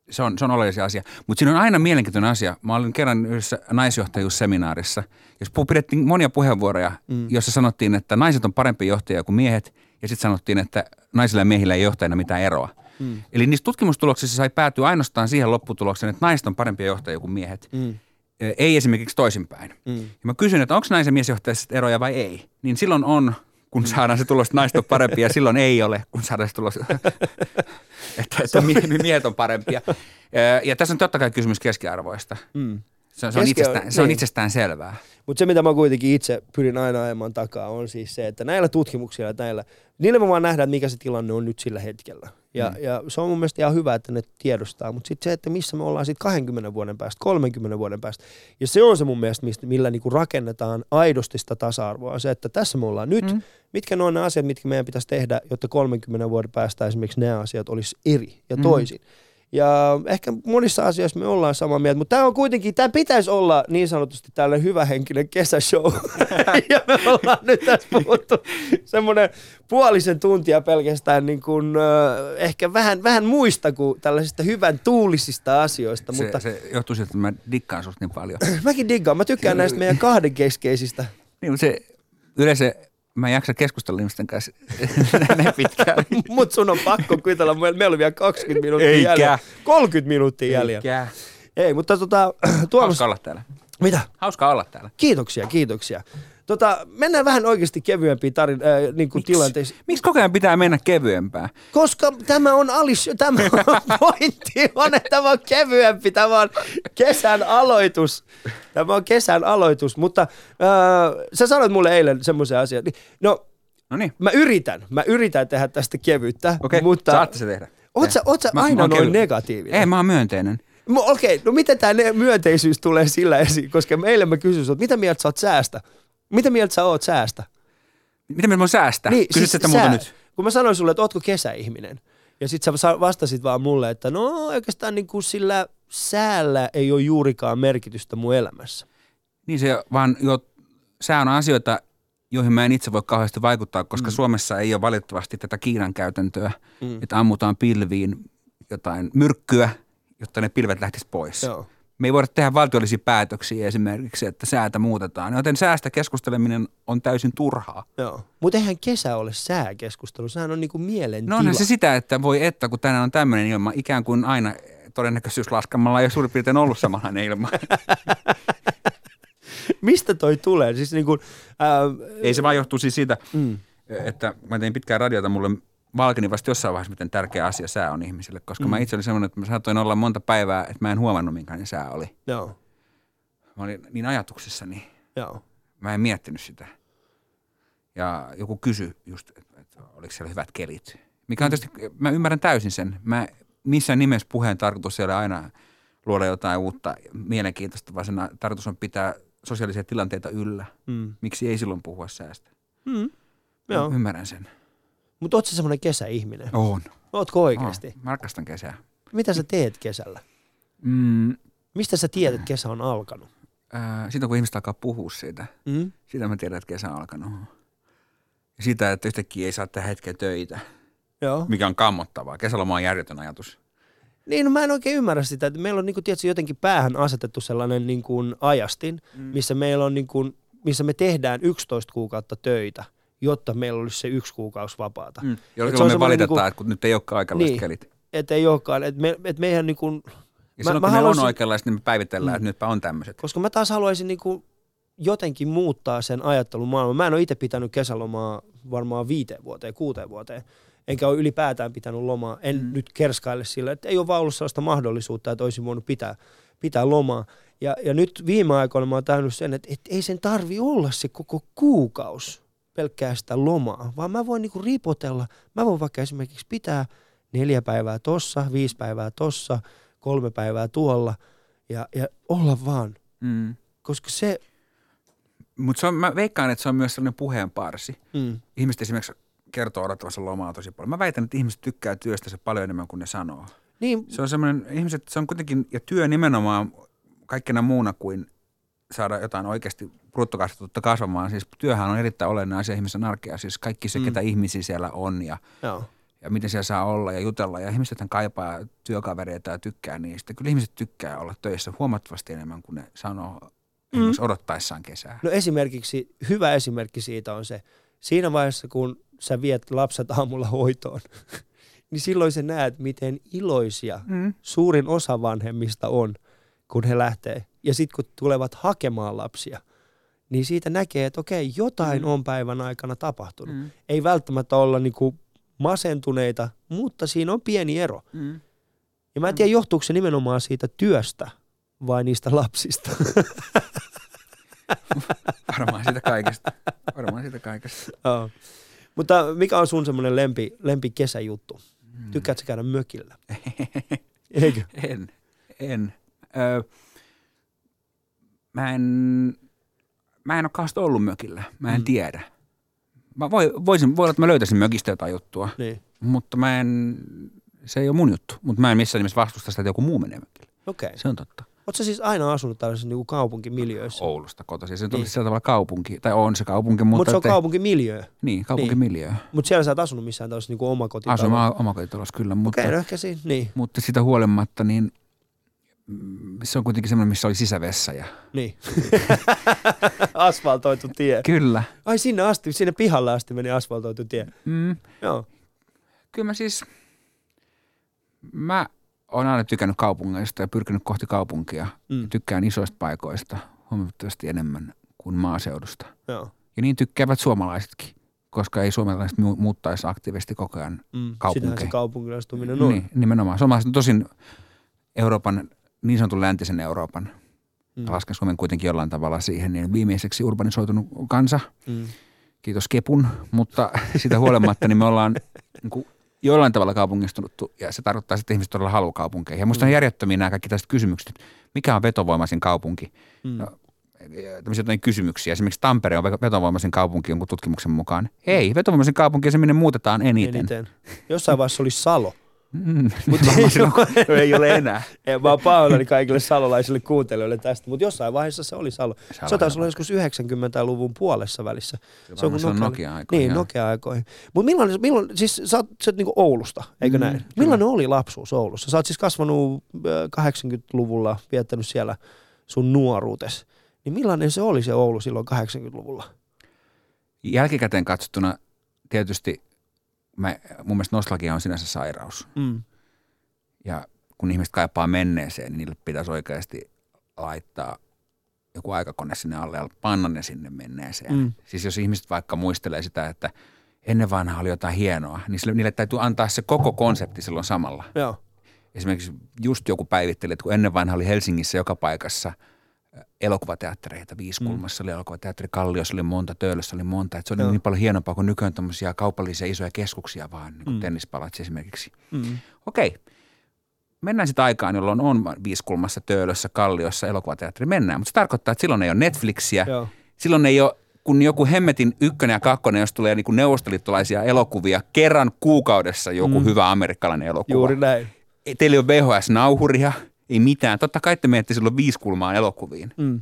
[SPEAKER 1] se on, se on oleellinen asia. Mutta siinä on aina mielenkiintoinen asia. Mä olin kerran yhdessä naisjohtajuusseminaarissa, jos pidettiin monia puheenvuoroja, mm. jossa sanottiin, että naiset on parempi johtajia kuin miehet, ja sitten sanottiin, että naisilla ja miehillä ei johtajina mitään eroa. Mm. Eli niissä tutkimustuloksissa sai päätyä ainoastaan siihen lopputulokseen, että naiset on parempia johtajia kuin miehet.
[SPEAKER 3] Mm.
[SPEAKER 1] Ei esimerkiksi toisinpäin.
[SPEAKER 3] Mm.
[SPEAKER 1] Ja mä kysyn, että onko naisen miesjohtajissa eroja vai ei, niin silloin on, kun saadaan se tulos, että naiset on parempia, ja silloin ei ole, kun saadaan se tulos, että, että mie- miehet on parempia. Ja tässä on totta kai kysymys keskiarvoista.
[SPEAKER 3] Mm.
[SPEAKER 1] Se, se, on, itsestään, se on
[SPEAKER 3] niin.
[SPEAKER 1] itsestään selvää.
[SPEAKER 3] Mutta se, mitä mä kuitenkin itse pyrin aina ajamaan takaa, on siis se, että näillä tutkimuksilla, näillä, niillä me vaan nähdään, mikä se tilanne on nyt sillä hetkellä. Ja, mm. ja se on mun mielestä ihan hyvä, että ne tiedostaa, mutta sitten se, että missä me ollaan sitten 20 vuoden päästä, 30 vuoden päästä. Ja se on se mun mielestä, mistä, millä niinku rakennetaan aidosti sitä tasa-arvoa. Se, että tässä me ollaan nyt, mm. mitkä ne on ne asiat, mitkä meidän pitäisi tehdä, jotta 30 vuoden päästä esimerkiksi nämä asiat olisi eri ja toisin. Mm. Ja ehkä monissa asioissa me ollaan samaa mieltä, mutta tämä on kuitenkin, tämä pitäisi olla niin sanotusti tällainen hyvähenkinen kesäshow. ja me ollaan nyt tässä puhuttu semmoinen puolisen tuntia pelkästään niin kuin, äh, ehkä vähän, vähän muista kuin tällaisista hyvän tuulisista asioista.
[SPEAKER 1] Se,
[SPEAKER 3] mutta
[SPEAKER 1] se johtuu siitä, että mä dikkaan susta niin paljon.
[SPEAKER 3] mäkin diggaan, mä tykkään näistä meidän kahden keskeisistä.
[SPEAKER 1] niin, mutta se yleensä mä en jaksa keskustella ihmisten kanssa näin pitkään.
[SPEAKER 3] Mutta sun on pakko kuitella, meillä oli vielä 20 minuuttia
[SPEAKER 1] Eikä.
[SPEAKER 3] jäljellä. 30 minuuttia jäljellä.
[SPEAKER 1] Eikä.
[SPEAKER 3] Ei, mutta tota, Tuomas,
[SPEAKER 1] Hauska olla täällä.
[SPEAKER 3] mitä?
[SPEAKER 1] Hauska olla täällä.
[SPEAKER 3] Kiitoksia, kiitoksia. Tota, mennään vähän oikeasti kevyempiin tarin, äh, niin kuin tilanteisiin.
[SPEAKER 1] Miksi koko ajan pitää mennä kevyempää?
[SPEAKER 3] Koska tämä on alis, tämä on pointti on, että tämä on kevyempi, tämä on kesän aloitus. Tämä on kesän aloitus, mutta äh, sä sanoit mulle eilen semmoisen asian. Niin, No,
[SPEAKER 1] No niin,
[SPEAKER 3] mä yritän, mä yritän tehdä tästä kevyttä,
[SPEAKER 1] okei,
[SPEAKER 3] mutta
[SPEAKER 1] saatte se tehdä.
[SPEAKER 3] oot sä, oot sä
[SPEAKER 1] Mä- mä
[SPEAKER 3] aina
[SPEAKER 1] oon
[SPEAKER 3] noin negatiivinen?
[SPEAKER 1] Ei, mä oon myönteinen.
[SPEAKER 3] Okei, no miten tämä myönteisyys tulee sillä esiin? Koska meille mä kysyn sulta, mitä mieltä sä oot säästä? Mitä mieltä sä oot säästä?
[SPEAKER 1] Miten me voin säästää? Niin, Kysyt sitä
[SPEAKER 3] sää-
[SPEAKER 1] muuta nyt.
[SPEAKER 3] Kun mä sanoin sulle, että ootko kesäihminen, ja sit sä vastasit vaan mulle, että no oikeastaan niin kuin sillä säällä ei ole juurikaan merkitystä mun elämässä.
[SPEAKER 1] Niin se vaan jo, sää on asioita, joihin mä en itse voi kauheasti vaikuttaa, koska mm. Suomessa ei ole valitettavasti tätä Kiinan käytäntöä, mm. että ammutaan pilviin jotain myrkkyä, jotta ne pilvet lähtis pois.
[SPEAKER 3] Joo.
[SPEAKER 1] Me ei voida tehdä valtiollisia päätöksiä esimerkiksi, että säätä muutetaan, joten säästä keskusteleminen on täysin turhaa.
[SPEAKER 3] Joo. Mutta eihän kesä ole sääkeskustelu, sehän on niinku mielen
[SPEAKER 1] No onhan se sitä, että voi että, kun tänään on tämmöinen ilma, ikään kuin aina todennäköisyys laskemalla ei ole suurin piirtein ollut samanlainen ilma.
[SPEAKER 3] Mistä toi tulee? Siis niinku, ää,
[SPEAKER 1] ei se vaan johtuu siis siitä,
[SPEAKER 3] mm,
[SPEAKER 1] että mä tein pitkään radiota, mulle valkeni vasta jossain vaiheessa, miten tärkeä asia sää on ihmisille, koska mm. mä itse olin semmoinen, että mä saatoin olla monta päivää, että mä en huomannut, minkälainen sää oli.
[SPEAKER 3] joo,
[SPEAKER 1] Mä olin niin ajatuksissani,
[SPEAKER 3] joo.
[SPEAKER 1] mä en miettinyt sitä. Ja joku kysyi just, että, että oliko siellä hyvät kelit. Mikä on tietysti, mä ymmärrän täysin sen. Mä missään nimessä puheen tarkoitus ei ole aina luoda jotain uutta mielenkiintoista, vaan sen tarkoitus on pitää sosiaalisia tilanteita yllä.
[SPEAKER 3] Mm.
[SPEAKER 1] Miksi ei silloin puhua säästä?
[SPEAKER 3] Mm. Joo.
[SPEAKER 1] Mä ymmärrän sen.
[SPEAKER 3] Mutta oot sä semmoinen kesäihminen?
[SPEAKER 1] On.
[SPEAKER 3] Ootko oikeasti?
[SPEAKER 1] Oh, mä rakastan kesää.
[SPEAKER 3] Mitä sä teet kesällä?
[SPEAKER 1] Mm,
[SPEAKER 3] Mistä sä tiedät, että kesä on alkanut?
[SPEAKER 1] ää, siitä kun ihmiset alkaa puhua siitä,
[SPEAKER 3] Mm?
[SPEAKER 1] siitä mä tiedän, että kesä on alkanut. Ja sitä, että yhtäkkiä ei saa tehdä hetken töitä,
[SPEAKER 3] Joo.
[SPEAKER 1] mikä on kammottavaa. Kesäloma on järjetön ajatus.
[SPEAKER 3] Niin, no mä en oikein ymmärrä sitä. Että meillä on niin kuin, tietysti, jotenkin päähän asetettu sellainen niin kuin ajastin, mm. missä meillä on niin kuin, missä me tehdään 11 kuukautta töitä, jotta meillä olisi se yksi kuukausi vapaata. Mm.
[SPEAKER 1] Jolloin me valitetaan,
[SPEAKER 3] niinku-
[SPEAKER 1] että kun nyt ei olekaan oikeanlaiset
[SPEAKER 3] Niin.
[SPEAKER 1] kelit.
[SPEAKER 3] Että ei olekaan, että me, et meihän niin kuin,
[SPEAKER 1] Ja
[SPEAKER 3] Mä-
[SPEAKER 1] silloin
[SPEAKER 3] mä
[SPEAKER 1] kun ne
[SPEAKER 3] haluaisin-
[SPEAKER 1] on oikeanlaiset, niin me päivitellään,
[SPEAKER 3] Mm.
[SPEAKER 1] että nytpä on tämmöiset.
[SPEAKER 3] koska mä taas haluaisin niin kuin jotenkin muuttaa sen ajattelun maailman. Mä en ole itse pitänyt kesälomaa varmaan viiteen vuoteen, kuuteen vuoteen. Enkä ole ylipäätään pitänyt lomaa. En mm. nyt kerskaille sillä, että ei ole vaan ollut sellaista mahdollisuutta, että olisin voinut pitää, pitää lomaa. Ja, ja nyt viime aikoina mä oon tähnyt sen, että, että ei sen tarvi olla se koko kuukaus pelkkää sitä lomaa, vaan mä voin niinku ripotella. Mä voin vaikka esimerkiksi pitää neljä päivää tossa, viisi päivää tossa, kolme päivää tuolla. ja, ja olla vaan.
[SPEAKER 1] Mm.
[SPEAKER 3] Koska se,
[SPEAKER 1] Mutta mä veikkaan, että se on myös sellainen puheenparsi.
[SPEAKER 3] mm,
[SPEAKER 1] Ihmiset esimerkiksi kertoo odottavansa lomaa tosi paljon. Mä väitän, että ihmiset tykkää työstä paljon enemmän kuin ne sanoo.
[SPEAKER 3] niin,
[SPEAKER 1] Se on semmoinen, ihmiset, se on kuitenkin, ja työ nimenomaan kaikkena muuna kuin saada jotain oikeasti bruttokasvatutta kasvamaan. Siis työhän on erittäin olennainen asia ihmisen arkea. Siis kaikki se,
[SPEAKER 3] Mm.
[SPEAKER 1] mm. ketä ihmisiä siellä on ja,
[SPEAKER 3] joo.
[SPEAKER 1] ja miten siellä saa olla ja jutella. Ja ihmisethän kaipaa työkavereita ja tykkää niistä. Kyllä ihmiset tykkää olla töissä huomattavasti enemmän kuin ne sanoo mm. odottaessaan kesää.
[SPEAKER 3] No esimerkiksi, hyvä esimerkki siitä on se, siinä vaiheessa kun sä viet lapset aamulla hoitoon, niin silloin sä näet, miten iloisia
[SPEAKER 1] Mm.
[SPEAKER 3] suurin osa vanhemmista on, kun he lähtee. Ja sitten kun tulevat hakemaan lapsia, niin siitä näkee, että okei, jotain
[SPEAKER 1] Mm.
[SPEAKER 3] on päivän aikana tapahtunut.
[SPEAKER 1] Mm.
[SPEAKER 3] Ei välttämättä olla niinku masentuneita, mutta siinä on pieni ero.
[SPEAKER 1] Mm.
[SPEAKER 3] Ja mä en tiedä, johtuuko se nimenomaan siitä työstä vai niistä lapsista.
[SPEAKER 1] Varmaan siitä kaikesta. Varmaan siitä kaikesta.
[SPEAKER 3] Joo. Mutta mikä on sun semmoinen lempi, lempi kesäjuttu?
[SPEAKER 1] Mm.
[SPEAKER 3] Tykkäätkö käydä mökillä? Eikö?
[SPEAKER 1] En, en. Öö, mä en, mä en ole kauheasti ollut mökillä. Mä en
[SPEAKER 3] Mm.
[SPEAKER 1] tiedä. Mä voi, voisin, voi olla, että mä löytäisin mökistä jotain juttua,
[SPEAKER 3] Niin.
[SPEAKER 1] mutta mä en, se ei ole mun juttu. Mutta mä en missään nimessä vastusta sitä, että joku muu menee mökille.
[SPEAKER 3] Okei. Okay.
[SPEAKER 1] Se on totta.
[SPEAKER 3] Oletko siis aina asunut tällaisessa niinku kaupunkimiljöissä?
[SPEAKER 1] Oulusta kotoisin. Se on
[SPEAKER 3] Niin.
[SPEAKER 1] niin. sillä tavalla kaupunki, tai on se kaupunki, mutta...
[SPEAKER 3] Mutta se on
[SPEAKER 1] että-
[SPEAKER 3] kaupunkimiljö.
[SPEAKER 1] Niin, kaupunkimiljö. Niin.
[SPEAKER 3] Mutta siellä sä et asunut missään tällaisessa niinku omakotitalossa.
[SPEAKER 1] Asun mä omakotitalossa kyllä, mutta,
[SPEAKER 3] Okei, no ehkä siinä. Niin,
[SPEAKER 1] mutta sitä huolimatta, niin se on kuitenkin semmoinen, missä oli sisävessa. Ja...
[SPEAKER 3] niin. asfaltoitu tie.
[SPEAKER 1] Kyllä.
[SPEAKER 3] Ai sinne asti, sinne pihalle asti meni asfaltoitu tie.
[SPEAKER 1] Mm,
[SPEAKER 3] Joo.
[SPEAKER 1] kyllä mä siis, mä oon aina tykännyt kaupungeista ja pyrkinyt kohti kaupunkia.
[SPEAKER 3] Mm.
[SPEAKER 1] Tykkään isoista paikoista huomattavasti enemmän kuin maaseudusta.
[SPEAKER 3] Joo.
[SPEAKER 1] Ja niin tykkäävät suomalaisetkin, koska ei suomalaiset mu- muuttaisi aktiivisesti koko ajan.
[SPEAKER 3] Mm.
[SPEAKER 1] Kaupunkeihin.
[SPEAKER 3] Sitähän se kaupunkilaistuminen on.
[SPEAKER 1] Niin, nimenomaan. Suomalaiset on tosin Euroopan, niin sanotun läntisen Euroopan,
[SPEAKER 3] Mm.
[SPEAKER 1] mm. lasken Suomen kuitenkin jollain tavalla siihen, niin viimeiseksi urbanisoitunut kansa.
[SPEAKER 3] Mm.
[SPEAKER 1] Kiitos Kepun, mutta sitä huolimatta niin me ollaan niin kuin jollain tavalla kaupungistunut ja se tarkoittaa, että ihmiset todella haluaa kaupunkeihin. Ja musta on järjettömiä nämä kaikki tällaiset kysymykset, että mikä on vetovoimaisin kaupunki?
[SPEAKER 3] Mm.
[SPEAKER 1] No, tämmöisiä jotain kysymyksiä. Esimerkiksi Tampere on vetovoimaisin kaupunki jonkun tutkimuksen mukaan. Ei, vetovoimaisin kaupunki on se, minne muutetaan eniten.
[SPEAKER 3] Eniten. Jossain vaiheessa oli Salo.
[SPEAKER 1] Mm,
[SPEAKER 3] Mutta ei,
[SPEAKER 1] silloin, kun ei ole enää.
[SPEAKER 3] ei, mä oon pahoillani kaikille salolaisille kuuntelijoille tästä, mutta jossain vaiheessa se oli Salo.
[SPEAKER 1] Salo,
[SPEAKER 3] Se taisi olla joskus 90-luvun puolessa välissä.
[SPEAKER 1] Se on, se on
[SPEAKER 3] Nokia-
[SPEAKER 1] Nokia-aikoja.
[SPEAKER 3] Niin. Nokia-aikoihin. Mutta milloin, milloin, siis sä oot, sä oot niinku Oulusta, eikö
[SPEAKER 1] Mm,
[SPEAKER 3] näin?
[SPEAKER 1] kyllä.
[SPEAKER 3] Millainen oli lapsuus Oulussa? Sä oot siis kasvanut äh, 80-luvulla, viettänyt siellä sun nuoruutes. Niin millainen se oli se Oulu silloin 80-luvulla?
[SPEAKER 1] Jälkikäteen katsottuna tietysti mä, mun mielestä nostalgia on sinänsä sairaus.
[SPEAKER 3] Mm.
[SPEAKER 1] Ja kun ihmiset kaipaa menneeseen, niin niille pitäisi oikeasti laittaa joku aikakone sinne alle ja panna ne sinne menneeseen.
[SPEAKER 3] Mm.
[SPEAKER 1] Siis jos ihmiset vaikka muistelee sitä, että ennen vanhaa oli jotain hienoa, niin sille, niille täytyy antaa se koko konsepti silloin samalla.
[SPEAKER 3] Joo.
[SPEAKER 1] Esimerkiksi just joku päivitteli, että kun ennen vanhaa oli Helsingissä joka paikassa elokuvateattereita, Viiskulmassa mm. oli elokuvateatteri, Kalliossa oli monta, Töölössä oli monta. Että se oli
[SPEAKER 3] Joo.
[SPEAKER 1] niin paljon hienompaa kuin nykyään tämmöisiä kaupallisia isoja keskuksia vaan, niin kuin
[SPEAKER 3] Mm.
[SPEAKER 1] tennispalatsi esimerkiksi.
[SPEAKER 3] Mm.
[SPEAKER 1] Okei, mennään sitten aikaan, jolloin on Viiskulmassa, Töölössä, Kalliossa elokuvateatteri. Mennään, mutta se tarkoittaa, että silloin ei ole Netflixiä,
[SPEAKER 3] Joo.
[SPEAKER 1] silloin ei ole kun joku hemmetin ykkönen ja kakkonen, jos tulee niin kuin neuvostoliittolaisia elokuvia, kerran kuukaudessa joku
[SPEAKER 3] Mm.
[SPEAKER 1] hyvä amerikkalainen elokuva.
[SPEAKER 3] Juuri näin.
[SPEAKER 1] Ei- Teillä ei ole VHS-nauhuria, ei mitään. Totta kai te menette silloin viisi kulmaa elokuviin.
[SPEAKER 3] Mm.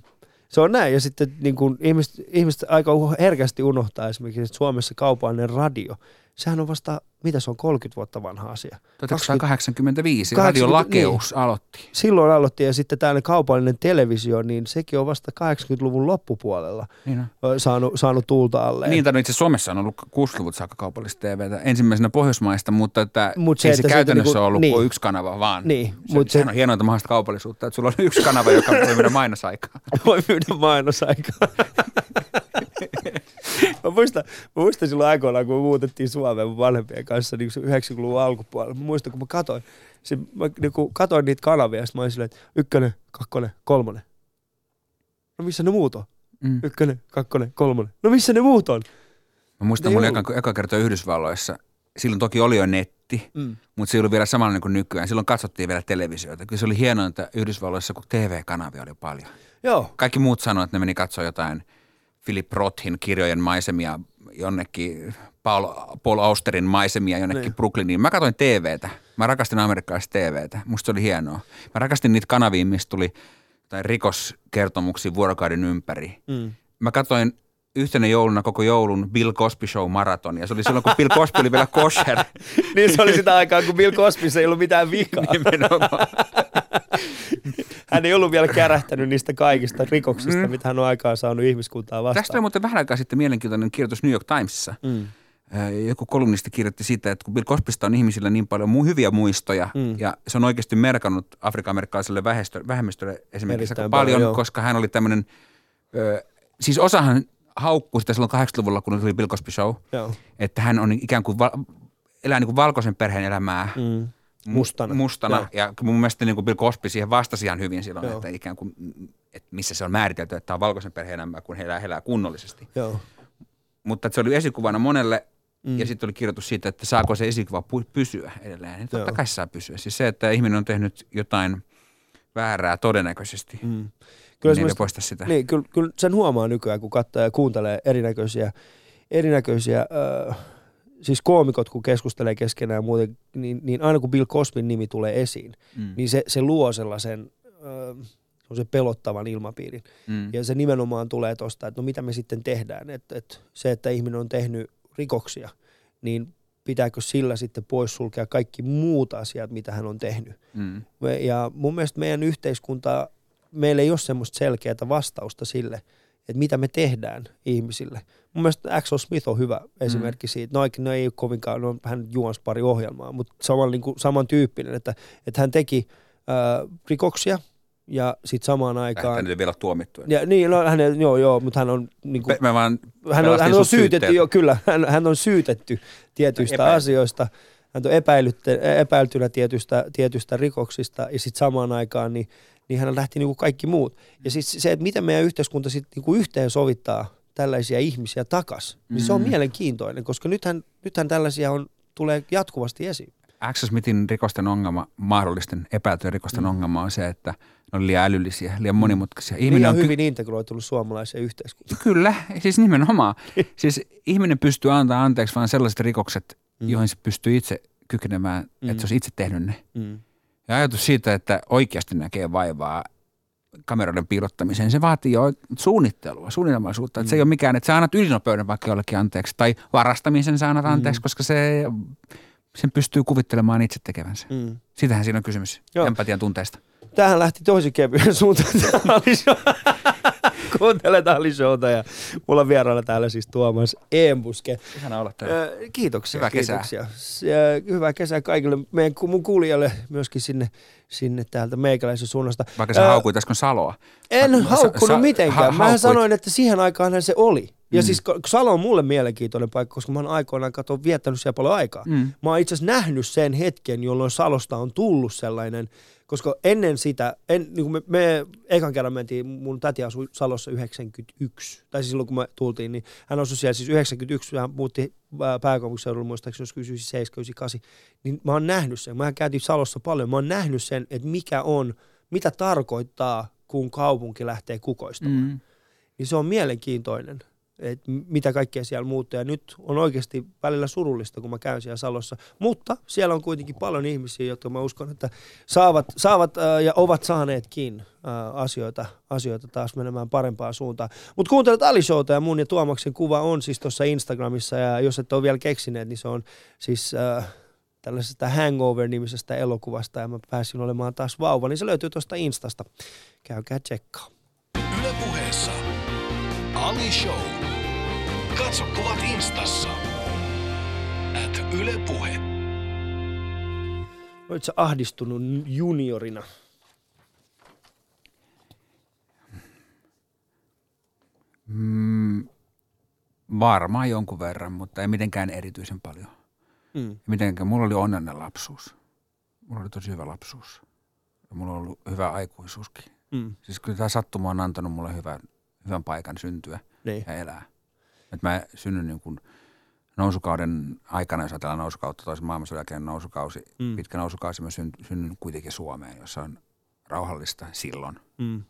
[SPEAKER 3] Se on näin, ja sitten niin kuin ihmiset, ihmiset aika herkästi unohtaa esimerkiksi, että Suomessa kaupallinen radio, sehän on vasta, mitä se on, 30 vuotta vanha asia.
[SPEAKER 1] 1985
[SPEAKER 3] 80
[SPEAKER 1] Radio Lakeus aloitti.
[SPEAKER 3] Silloin aloitti, ja sitten tällainen kaupallinen televisio, niin sekin on vasta 80-luvun loppupuolella
[SPEAKER 1] Niin, on.
[SPEAKER 3] saanut, saanut tuulta alle.
[SPEAKER 1] niin tai no itse Suomessa on ollut 60-luvulta saakka kaupallista TVtä ensimmäisenä Pohjoismaista, mutta että
[SPEAKER 3] Mut se,
[SPEAKER 1] ei
[SPEAKER 3] että
[SPEAKER 1] se
[SPEAKER 3] se,
[SPEAKER 1] käytännössä
[SPEAKER 3] niinku-
[SPEAKER 1] ollut
[SPEAKER 3] niin.
[SPEAKER 1] kuin yksi kanava vaan.
[SPEAKER 3] Niin,
[SPEAKER 1] se,
[SPEAKER 3] mut se-
[SPEAKER 1] sehän on hienointa mahdollista kaupallisuutta, että sulla on yksi kanava, joka voi mennä mainosaikaan.
[SPEAKER 3] voi myydä mainosaikaa. mä, muistan, mä muistan silloin aikoinaan, kun me muutettiin Suomeen mun vanhempien kanssa niin 90-luvun alkupuolella. Mä muistan, kun mä katsoin, se, mä niin kun katsoin niitä kanavia, ja mä olin silleen, että ykkönen, kakkonen, kolmonen. No missä ne muut on?
[SPEAKER 1] Mm.
[SPEAKER 3] Ykkönen, kakkonen, kolmonen. No missä ne muut on?
[SPEAKER 1] Mä muistan mun eka, eka kerta Yhdysvalloissa silloin toki oli jo netti,
[SPEAKER 3] Mm.
[SPEAKER 1] mutta se ei ollut vielä samanlainen kuin nykyään. Silloin katsottiin vielä televisioita. Kyllä se oli hienointa Yhdysvalloissa, kun TV-kanavia oli paljon.
[SPEAKER 3] Joo,
[SPEAKER 1] Kaikki muut sanoivat, että ne meni katsoa jotain Philip Rothin kirjojen maisemia jonnekin, Paul, Paul Austerin maisemia jonnekin
[SPEAKER 3] Niin.
[SPEAKER 1] Brooklyniin. Mä katsoin TVtä. Mä rakastin amerikkalaista TVtä. Musta se oli hienoa. Mä rakastin niitä kanavia, mistä tuli tai rikoskertomuksia vuorokauden ympäri.
[SPEAKER 3] mm.
[SPEAKER 1] Mä katsoin yhtenä jouluna koko joulun Bill Cosby Show maraton. Ja se oli silloin, kun Bill Cosby oli vielä kosher.
[SPEAKER 3] niin se oli sitä aikaa, kun Bill Cosbyssa ei ollut mitään vikaa.
[SPEAKER 1] Nimenomaan.
[SPEAKER 3] Hän ei ollut vielä kärähtänyt niistä kaikista rikoksista,
[SPEAKER 1] Mm.
[SPEAKER 3] mitä hän on aikaan saanut ihmiskuntaa vastaan.
[SPEAKER 1] Tästä oli muuten vähän aikaa sitten mielenkiintoinen kirjoitus New York Timesissa.
[SPEAKER 3] Mm.
[SPEAKER 1] Ää, Joku kolumnisti kirjoitti siitä, että kun Bill Cosbysta on ihmisillä niin paljon mu- hyviä muistoja,
[SPEAKER 3] Mm.
[SPEAKER 1] ja se on oikeasti merkannut afrikan-amerikkalaiselle vähestö- vähemmistölle esimerkiksi
[SPEAKER 3] Erittäin
[SPEAKER 1] aika paljon,
[SPEAKER 3] paljon, joo.
[SPEAKER 1] koska hän oli tämmöinen, ö, siis osahan haukkui sitä silloin 80-luvulla, kun tuli Bill Cosby Show,
[SPEAKER 3] Joo.
[SPEAKER 1] että hän on ikään kuin, val- elää niin kuin valkoisen perheen elämää
[SPEAKER 3] Mm.
[SPEAKER 1] Mu-
[SPEAKER 3] Mustana.
[SPEAKER 1] mustana.
[SPEAKER 3] Joo.
[SPEAKER 1] Ja mun mielestä niin kuin Bill Cosby siihen vastasi ihan hyvin silloin,
[SPEAKER 3] Joo.
[SPEAKER 1] että ikään kuin, että missä se on määritelty, että tämä on valkoisen perheen elämää, kun he elää, he elää kunnollisesti.
[SPEAKER 3] Joo.
[SPEAKER 1] Mutta että se oli esikuvana monelle
[SPEAKER 3] Mm.
[SPEAKER 1] ja sitten oli kirjoitus siitä, että saako se esikuva pysyä edelleen. Niin totta kai saa pysyä. Siis se, että ihminen on tehnyt jotain väärää todennäköisesti, mm. Niin
[SPEAKER 3] Kyllä
[SPEAKER 1] ei
[SPEAKER 3] semmoista-
[SPEAKER 1] poista sitä.
[SPEAKER 3] Niin, kyllä, kyllä sen huomaa nykyään, kun katsoo ja kuuntelee erinäköisiä, erinäköisiä äh, siis koomikot, kun keskustelee keskenään ja muuten, niin, niin aina kun Bill Cosbyn nimi tulee esiin,
[SPEAKER 1] Mm.
[SPEAKER 3] niin se, se luo sellaisen äh, se pelottavan ilmapiirin.
[SPEAKER 1] Mm.
[SPEAKER 3] Ja se nimenomaan tulee tuosta, että no mitä me sitten tehdään. Että, että se, että ihminen on tehnyt rikoksia, niin pitääkö sillä sitten poissulkea kaikki muut asiat, mitä hän on tehnyt.
[SPEAKER 1] Mm.
[SPEAKER 3] Ja mun mielestä meidän yhteiskunta, meillä ei ole semmoista selkeää vastausta sille, että mitä me tehdään ihmisille. Mun mielestä Axel Smith on hyvä esimerkki siitä. No, no ei ole kovinkaan, no, hän juonsi pari ohjelmaa, mutta saman, niin kuin, samantyyppinen, että, että hän teki äh, rikoksia ja sitten samaan aikaan...
[SPEAKER 1] nyt ei vielä tuomittu.
[SPEAKER 3] Ja, niin, no, hän, joo, joo, mutta hän on niin kuin,
[SPEAKER 1] mä vaan
[SPEAKER 3] hän on, hän on syytetty,
[SPEAKER 1] syytteeltä.
[SPEAKER 3] jo, kyllä, hän, hän on syytetty tietyistä
[SPEAKER 1] Epäilty.
[SPEAKER 3] asioista, hän on epäiltynä tietystä, tietystä rikoksista ja sitten samaan aikaan niin, niin hän lähti niin kuin kaikki muut. Ja siis se, että miten meidän yhteiskunta sitten niin kuin yhteen sovittaa tällaisia ihmisiä takas, niin se on
[SPEAKER 1] Mm.
[SPEAKER 3] mielenkiintoinen, koska nythän, nythän tällaisia on, tulee jatkuvasti esiin.
[SPEAKER 1] Axel Smithin rikosten ongelma, mahdollisten epäiltyjen rikosten
[SPEAKER 3] Mm.
[SPEAKER 1] mm. ongelma on se, että ne on liian älyllisiä, liian monimutkaisia.
[SPEAKER 3] Ihminen
[SPEAKER 1] Ihminen
[SPEAKER 3] on hyvin integroitunut suomalaiseen yhteiskuntaan.
[SPEAKER 1] Kyllä, siis nimenomaan. siis ihminen pystyy antaa anteeksi vain sellaiset rikokset,
[SPEAKER 3] Mm.
[SPEAKER 1] mm. joihin se pystyy itse kykenemään,
[SPEAKER 3] Mm.
[SPEAKER 1] mm. että se olisi itse tehnyt ne.
[SPEAKER 3] Mm.
[SPEAKER 1] Ja ajatus siitä, että oikeasti näkee vaivaa kameroiden piilottamiseen, se vaatii jo suunnittelua, suunnitelmallisuutta. Mm. Että se ei ole mikään, että sä annat ylinopeuden vaikka jollekin anteeksi, tai varastamisen sä annat anteeksi,
[SPEAKER 3] Mm.
[SPEAKER 1] koska se, sen pystyy kuvittelemaan itse tekevänsä.
[SPEAKER 3] Mm.
[SPEAKER 1] Sitähän siinä on kysymys,
[SPEAKER 3] Joo.
[SPEAKER 1] Empatian tunteesta.
[SPEAKER 3] Tähän lähti tosi kevyen suuntaan. Kuuntelet Ali Showta ja mulla on vieraana täällä siis Tuomas Eembuske.
[SPEAKER 1] Ihana olla täällä.
[SPEAKER 3] Kiitoksia.
[SPEAKER 1] Hyvää kesää.
[SPEAKER 3] kiitoksia. Hyvää kesää kaikille meidän mun kuulijalle myöskin sinne, sinne täältä meikäläisen suunnasta.
[SPEAKER 1] Vaikka sä
[SPEAKER 3] Ää,
[SPEAKER 1] haukuit äsken Saloa.
[SPEAKER 3] En haukkunut
[SPEAKER 1] sa-
[SPEAKER 3] mitenkään.
[SPEAKER 1] ha- haukuit.
[SPEAKER 3] sanoin, että siihen aikaan se oli. Ja
[SPEAKER 1] Mm.
[SPEAKER 3] siis Salo on mulle mielenkiintoinen paikka, koska mä oon aikoinaan kato, viettänyt siellä paljon aikaa.
[SPEAKER 1] Mm.
[SPEAKER 3] Mä oon itse asiassa nähnyt sen hetken, jolloin Salosta on tullut sellainen, koska ennen sitä, en, niin kuin me, me ekan kerran mentiin, mun täti asui Salossa 91, tai siis silloin kun me tultiin, niin hän asui siellä siis 91, hän muutti ää, pääkaupunkiseudulla muistaakseni joskus 97, 98, niin mä oon nähnyt sen, mä käytiin Salossa paljon, mä oon nähnyt sen, että mikä on, mitä tarkoittaa, kun kaupunki lähtee kukoistamaan
[SPEAKER 1] Mm.
[SPEAKER 3] niin se on mielenkiintoinen, että mitä kaikkea siellä muuttuu. Ja nyt on oikeasti välillä surullista, kun mä käyn siellä Salossa. Mutta siellä on kuitenkin paljon ihmisiä, jotka mä uskon, että saavat, saavat äh, ja ovat saaneetkin äh, asioita, asioita taas menemään parempaan suuntaan. Mutta kuuntelet Ali Showta ja mun ja Tuomaksen kuva on siis tuossa Instagramissa. Ja jos et ole vielä keksineet, niin se on siis... Äh, tällaisesta Hangover-nimisestä elokuvasta ja mä pääsin olemaan taas vauva, niin se löytyy tuosta Instasta. Käykää tsekkaa.
[SPEAKER 2] Yle puheessa. Ali Show. Katso kuvat instassa. At Yle Puhe.
[SPEAKER 3] Oletko sä ahdistunut juniorina?
[SPEAKER 1] Mm, varmaan jonkun verran, mutta ei mitenkään erityisen paljon.
[SPEAKER 3] Mm.
[SPEAKER 1] Mitenkään. Mulla oli onnellinen lapsuus. Mulla oli tosi hyvä lapsuus. Ja mulla on ollut hyvä aikuisuuskin.
[SPEAKER 3] Mm.
[SPEAKER 1] Siis kyllä tämä sattuma on antanut mulle hyvän, hyvän paikan syntyä
[SPEAKER 3] Niin.
[SPEAKER 1] ja elää. Et mä synnyin niin kuin nousukauden aikana, jos ajatellaan nousukautta, toisen maailmansodan jälkeen nousukausi,
[SPEAKER 3] Mm.
[SPEAKER 1] mm. pitkä nousukausi, mä syn- synnyin kuitenkin Suomeen, jossa on rauhallista silloin.
[SPEAKER 3] Mm.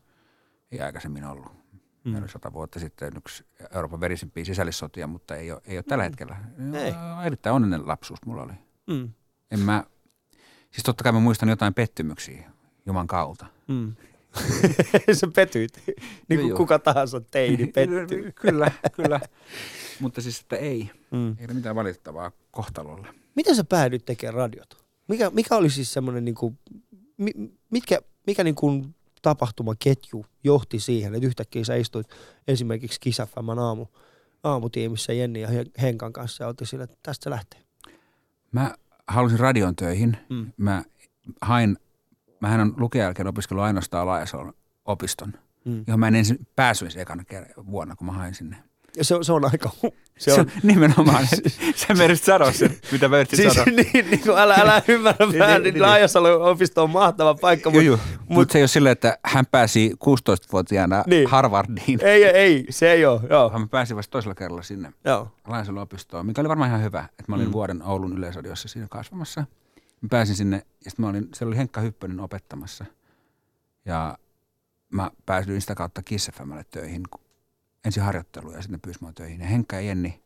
[SPEAKER 1] Ei aikaisemmin ollut.
[SPEAKER 3] Mm.
[SPEAKER 1] Mm. sata vuotta sitten yksi Euroopan verisimpiä sisällissotia, mutta ei ole, ei ole tällä hetkellä.
[SPEAKER 3] Ei.
[SPEAKER 1] Erittäin onnellinen lapsuus mulla oli.
[SPEAKER 3] Mm.
[SPEAKER 1] En mä, siis totta kai mä muistan jotain pettymyksiä Juman kautta.
[SPEAKER 3] Mm. Sä petyit, niin kuin
[SPEAKER 1] Joo.
[SPEAKER 3] kuka tahansa teini pettyy.
[SPEAKER 1] kyllä, kyllä. Mutta siis, että ei.
[SPEAKER 3] Mm.
[SPEAKER 1] Ei ole mitään valitettavaa kohtalolle.
[SPEAKER 3] Miten sä päädyit tekemään radiota? Mikä, mikä oli siis semmoinen, niin kuin, mi, mitkä, mikä niin kuin tapahtumaketju johti siihen, että yhtäkkiä sä istuit esimerkiksi Kisafamman aamu, aamutiimissä Jenni ja Hen- Henkan kanssa ja oltiin sillä, että tästä se lähtee.
[SPEAKER 1] Mä halusin radion töihin.
[SPEAKER 3] Mm.
[SPEAKER 1] Mä hain, mähän on lukijan jälkeen opiskellut ainoastaan Laajasalon opiston,
[SPEAKER 3] Mm.
[SPEAKER 1] johon mä en ensin päässyt ekana vuonna, kun mä hain sinne.
[SPEAKER 3] Ja se, on- se on aika, se
[SPEAKER 1] Se
[SPEAKER 3] on,
[SPEAKER 1] on nimenomaan, sä me edes sanoa sen, mitä mä yritin
[SPEAKER 3] siis
[SPEAKER 1] sanoa.
[SPEAKER 3] niin, niin kuin älä, älä ymmärrä
[SPEAKER 1] Niin,
[SPEAKER 3] vähän,
[SPEAKER 1] niin,
[SPEAKER 3] niin
[SPEAKER 1] niin.
[SPEAKER 3] Laajasalon opisto on mahtava paikka, mutta
[SPEAKER 1] joo. Mutta se ei ole silleen, että hän pääsi 16-vuotiaana
[SPEAKER 3] Niin.
[SPEAKER 1] niin. Harvardiin,
[SPEAKER 3] ei, ei, se ei ole, joo,
[SPEAKER 1] vaan mä pääsin vasta toisella kerralla sinne
[SPEAKER 3] joo.
[SPEAKER 1] Laajasalon opistoon, mikä oli varmaan ihan hyvä, että mä olin
[SPEAKER 3] Mm.
[SPEAKER 1] mm. vuoden Oulun yleisradiossa siinä kasvamassa. Mä pääsin sinne ja sitten mä olin, siellä oli Henkka Hyppönen opettamassa ja mä pääsin sitä kautta Kiss FMlle töihin, kun ensin harjoitteluun ja sitten ne pyysi mua töihin. Ja Henkka ja Jenni,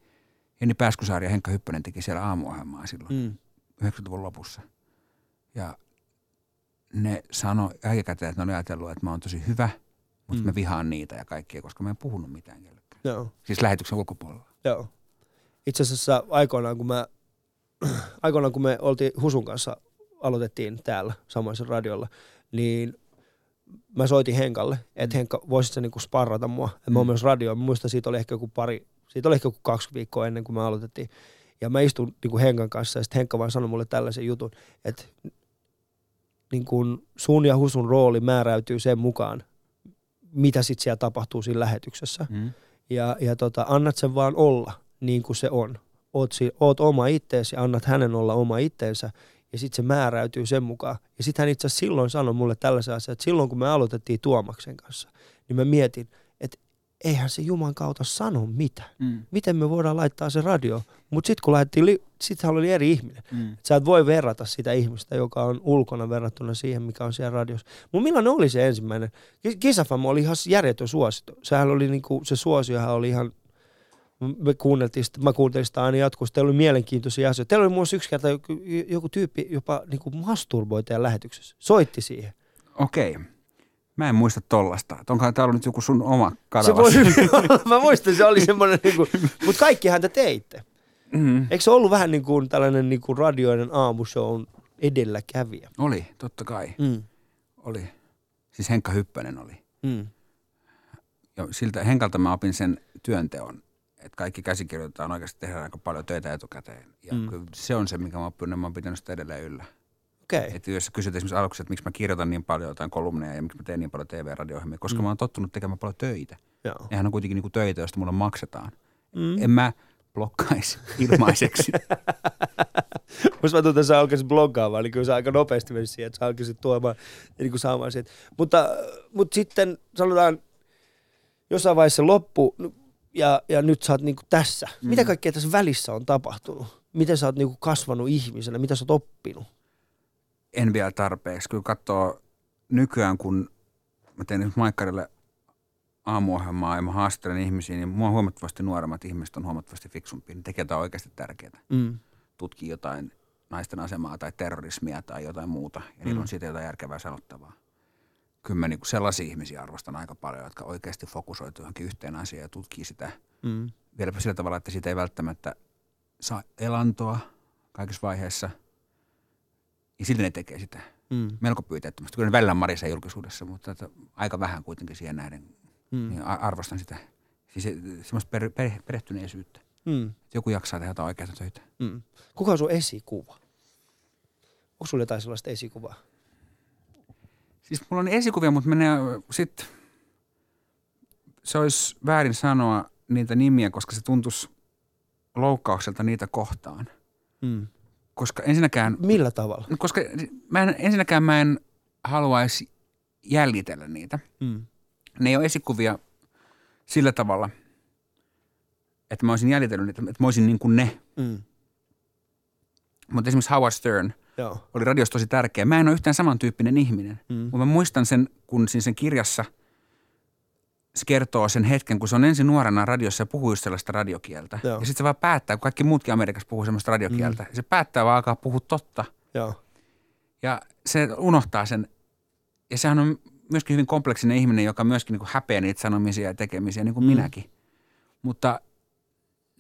[SPEAKER 1] Jenni Pääskysaari ja Henkka Hyppönen teki siellä aamuohjelmaa silloin
[SPEAKER 3] Mm.
[SPEAKER 1] 90-luvun lopussa. Ja ne sanoi jälkikäteen, että ne oli ajatellut, että mä oon tosi hyvä, mutta
[SPEAKER 3] Mm.
[SPEAKER 1] mä vihaan niitä ja kaikkia, koska mä en puhunut mitään kellekään.
[SPEAKER 3] Joo.
[SPEAKER 1] Siis lähetyksen ulkopuolella.
[SPEAKER 3] Joo. Itse asiassa aikoinaan, kun mä, aikoinaan, kun me oltiin Husun kanssa, aloitettiin täällä samaisen radiolla, niin mä soitin Henkalle, että Henkka, voisit sä niinku sparrata mua, että mä oon
[SPEAKER 1] Mm.
[SPEAKER 3] myös radio. Mä muistan, siitä oli ehkä joku pari, siitä oli ehkä joku kaksi viikkoa ennen kuin me aloitettiin. Ja mä istun niinku Henkan kanssa ja sitten Henkka vaan sanoi mulle tällaisen jutun, että niin kun sun ja Husun rooli määräytyy sen mukaan, mitä sitten siellä tapahtuu siinä lähetyksessä
[SPEAKER 1] Mm.
[SPEAKER 3] ja, ja tota, annat sen vaan olla niin kuin se on. Oot, si, oot oma itteesi ja annat hänen olla oma itteensä ja sitten se määräytyy sen mukaan. Ja sitten hän itse asiassa silloin sanoi mulle tällaisen asian, että silloin kun me aloitettiin Tuomaksen kanssa, niin mä mietin, että eihän se Juman kautta sano mitään.
[SPEAKER 1] Mm.
[SPEAKER 3] Miten me voidaan laittaa se radio? Mutta sitten kun lähdettiin, li- sit hän oli eri ihminen.
[SPEAKER 1] Mm.
[SPEAKER 3] Et Sä et voi verrata sitä ihmistä, joka on ulkona verrattuna siihen, mikä on siellä radiossa. Mutta millainen oli se ensimmäinen? Ki- Kisafam oli ihan järjetön suosittu. Sehän oli niinku, se suosiohan oli ihan, me kuunneltiin sitä, mä kuuntelin sitä aina jatkuvasti. Teillä oli mielenkiintoisia asioita. Teillä oli muun yksi kerta joku, joku tyyppi jopa niinku masturboi teidän lähetyksessä. Soitti siihen.
[SPEAKER 1] Okei. Mä en muista tollasta. Onkohan täällä nyt joku sun oma
[SPEAKER 3] Se
[SPEAKER 1] kanava?
[SPEAKER 3] voi hyvin olla. Mä muistan, se oli semmoinen, niinku, mutta kaikkihan te teitte.
[SPEAKER 1] Mm.
[SPEAKER 3] Eikö se ollut vähän niin kuin tällainen niin kuin radioiden aamushown edelläkävijä?
[SPEAKER 1] Oli, totta kai.
[SPEAKER 3] Mm.
[SPEAKER 1] Oli. Siis Henkka Hyppönen oli.
[SPEAKER 3] Mm.
[SPEAKER 1] Ja siltä Henkalta mä opin sen työnteon, että kaikki käsikirjoitetaan oikeasti tehdään aika paljon töitä etukäteen. Ja
[SPEAKER 3] Mm.
[SPEAKER 1] se on se, mikä mä oon mä oon pitänyt sitä edelleen yllä.
[SPEAKER 3] Okay.
[SPEAKER 1] Että jos kysyt esimerkiksi aluksi, että miksi mä kirjoitan niin paljon jotain kolumneja ja miksi mä teen niin paljon TV-radio-ohjelmia, koska
[SPEAKER 3] Mm.
[SPEAKER 1] mä oon tottunut tekemään paljon töitä.
[SPEAKER 3] Joo.
[SPEAKER 1] Nehän on kuitenkin niinku töitä, joista mulle maksetaan.
[SPEAKER 3] Mm.
[SPEAKER 1] En mä blokkaisi ilmaiseksi.
[SPEAKER 3] Musta tuntuu, että sä alkaisit bloggaamaan, niin kyllä sä aika nopeasti menisit siihen, että sä alkaisit tuomaan ja niin kuin saamaan siitä. Mutta, mutta sitten sanotaan, jossain vaiheessa loppu ja, ja nyt sä oot niin kuin tässä. Mm. Mitä kaikkea tässä välissä on tapahtunut? Miten sä oot niin kuin kasvanut ihmisenä? Mitä sä oot oppinut?
[SPEAKER 1] en vielä tarpeeksi. Kyllä katsoo nykyään, kun mä teen nyt Maikkarille aamuohjelmaa ja mä haastelen ihmisiä, niin mua huomattavasti nuoremmat ihmiset on huomattavasti fiksumpia. Ne tekee jotain oikeasti tärkeää.
[SPEAKER 3] Mm.
[SPEAKER 1] Tutkii jotain naisten asemaa tai terrorismia tai jotain muuta. Ja
[SPEAKER 3] Mm.
[SPEAKER 1] niillä on siitä jotain järkevää sanottavaa. Kyllä mä niinku sellaisia ihmisiä arvostan aika paljon, jotka oikeasti fokusoituu johonkin yhteen asiaan ja tutkii sitä
[SPEAKER 3] Mm.
[SPEAKER 1] vieläpä sillä tavalla, että siitä ei välttämättä saa elantoa kaikissa vaiheissa. Ja silti ne tekee sitä
[SPEAKER 3] Mm.
[SPEAKER 1] melko pyyteettömästi. Kyllä ne välillä marisee julkisuudessa, mutta että aika vähän kuitenkin siihen nähden.
[SPEAKER 3] Mm.
[SPEAKER 1] Niin arvostan sitä. Siis se- semmoista per, per, perehtyneisyyttä.
[SPEAKER 3] Mm.
[SPEAKER 1] Että joku jaksaa tehdä jotain oikeita töitä.
[SPEAKER 3] Mm. Kuka on sun esikuva? Onko sulla jotain sellaista esikuvaa?
[SPEAKER 1] Siis mulla on esikuvia, mutta menee sit, se olisi väärin sanoa niitä nimiä, koska se tuntuisi loukkaukselta niitä kohtaan.
[SPEAKER 3] Mm.
[SPEAKER 1] Koska ensinnäkään
[SPEAKER 3] Millä tavalla?
[SPEAKER 1] Koska mä en, ensinnäkään mä en haluaisi jäljitellä niitä.
[SPEAKER 3] Mm.
[SPEAKER 1] Ne ei ole esikuvia sillä tavalla, että mä olisin jäljitellyt niitä, että mä olisin niin kuin ne.
[SPEAKER 3] Mm.
[SPEAKER 1] Mutta esimerkiksi Howard Stern
[SPEAKER 3] Joo.
[SPEAKER 1] oli radiossa tosi tärkeä. Mä en ole yhtään samantyyppinen ihminen,
[SPEAKER 3] Mm.
[SPEAKER 1] mutta mä muistan sen, kun siinä sen kirjassa se kertoo sen hetken, kun se on ensin nuorena radiossa ja puhuu just sellaista radiokieltä.
[SPEAKER 3] Joo.
[SPEAKER 1] Ja sitten se vaan päättää, kun kaikki muutkin Amerikassa puhuu sellaista radiokieltä. Mm. Se päättää vaan alkaa puhua totta.
[SPEAKER 3] Joo.
[SPEAKER 1] Ja se unohtaa sen. Ja sehän on myöskin hyvin kompleksinen ihminen, joka myöskin niin kuin häpeää niitä sanomisia ja tekemisiä, niin kuin
[SPEAKER 3] Mm.
[SPEAKER 1] mm. minäkin. Mutta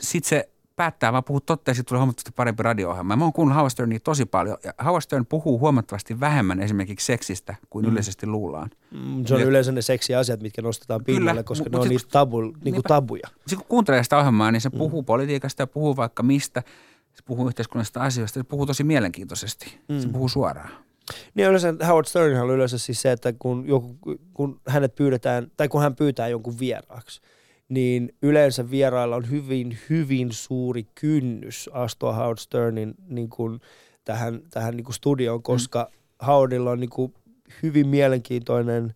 [SPEAKER 1] sitten se päättää vaan puhua totta ja sitten tulee huomattavasti parempi radio-ohjelma. Mä oon kuunnellut Howard Sternia tosi paljon. Ja Howard Stern puhuu huomattavasti vähemmän esimerkiksi seksistä kuin
[SPEAKER 3] Mm.
[SPEAKER 1] yleisesti luullaan.
[SPEAKER 3] Mm, Se on
[SPEAKER 1] Ja-
[SPEAKER 3] yleensä ne seksiasiat, mitkä nostetaan pinnalle, koska ne on
[SPEAKER 1] sit-
[SPEAKER 3] niitä tabu, niinku
[SPEAKER 1] Niinpä.
[SPEAKER 3] tabuja.
[SPEAKER 1] Sitten kun kuuntelee sitä ohjelmaa, niin se mm. puhuu politiikasta ja puhuu vaikka mistä. Se puhuu yhteiskunnallisista asioista. Se puhuu tosi mielenkiintoisesti. Mm. Se puhuu suoraan.
[SPEAKER 3] Niin yleensä Howard Stern on yleensä siis se, että kun, joku, kun hänet pyydetään, tai kun hän pyytää jonkun vieraaksi, niin yleensä vierailla on hyvin, hyvin suuri kynnys astua Howard Sternin niin kuin, tähän, tähän niin kuin studioon, koska mm. Howardilla on niin kuin, hyvin mielenkiintoinen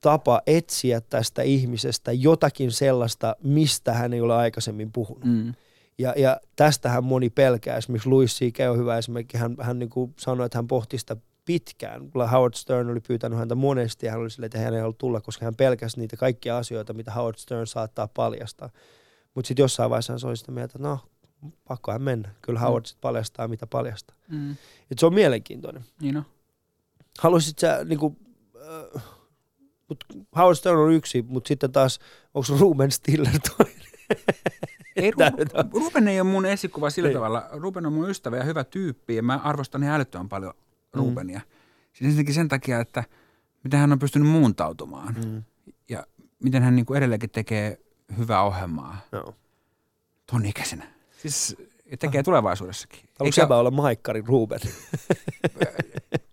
[SPEAKER 3] tapa etsiä tästä ihmisestä jotakin sellaista, mistä hän ei ole aikaisemmin puhunut.
[SPEAKER 1] Mm.
[SPEAKER 3] Ja, ja tästähän moni pelkää. Esimerkiksi Louis C.K. on hyvä esimerkki. Hän, hän niin kuin sanoi, että hän pohti sitä pitkään. Howard Stern oli pyytänyt häntä monesti ja hän oli silleen, että hän ei halua tulla, koska hän pelkäsi niitä kaikkia asioita, mitä Howard Stern saattaa paljastaa. Mutta sitten jossain vaiheessa hän oli sitä mieltä, että no, pakkohan mennä. Kyllä Howard sitten paljastaa, mitä paljastaa.
[SPEAKER 1] Mm.
[SPEAKER 3] Et se on mielenkiintoinen.
[SPEAKER 1] Niin on.
[SPEAKER 3] Haluaisit sä, niin kuin, äh, mut Howard Stern on yksi, mutta sitten taas, onko Ruben Stiller toinen?
[SPEAKER 1] Ei, Ruben ei ole mun esikuva sillä
[SPEAKER 3] Ei.
[SPEAKER 1] tavalla. Ruben on mun ystävä ja hyvä tyyppi ja mä arvostan ihan älyttömän paljon Rubenia. Mm. Siis ensinnäkin sen takia, että miten hän on pystynyt muuntautumaan
[SPEAKER 3] Mm.
[SPEAKER 1] ja miten hän niin kuin edelleenkin tekee hyvää ohjelmaa
[SPEAKER 3] Joo.
[SPEAKER 1] ton ikäisenä. Siis ja tekee tulevaisuudessakin.
[SPEAKER 3] Haluatko
[SPEAKER 1] Eikä-
[SPEAKER 3] olla Maikkari Ruben?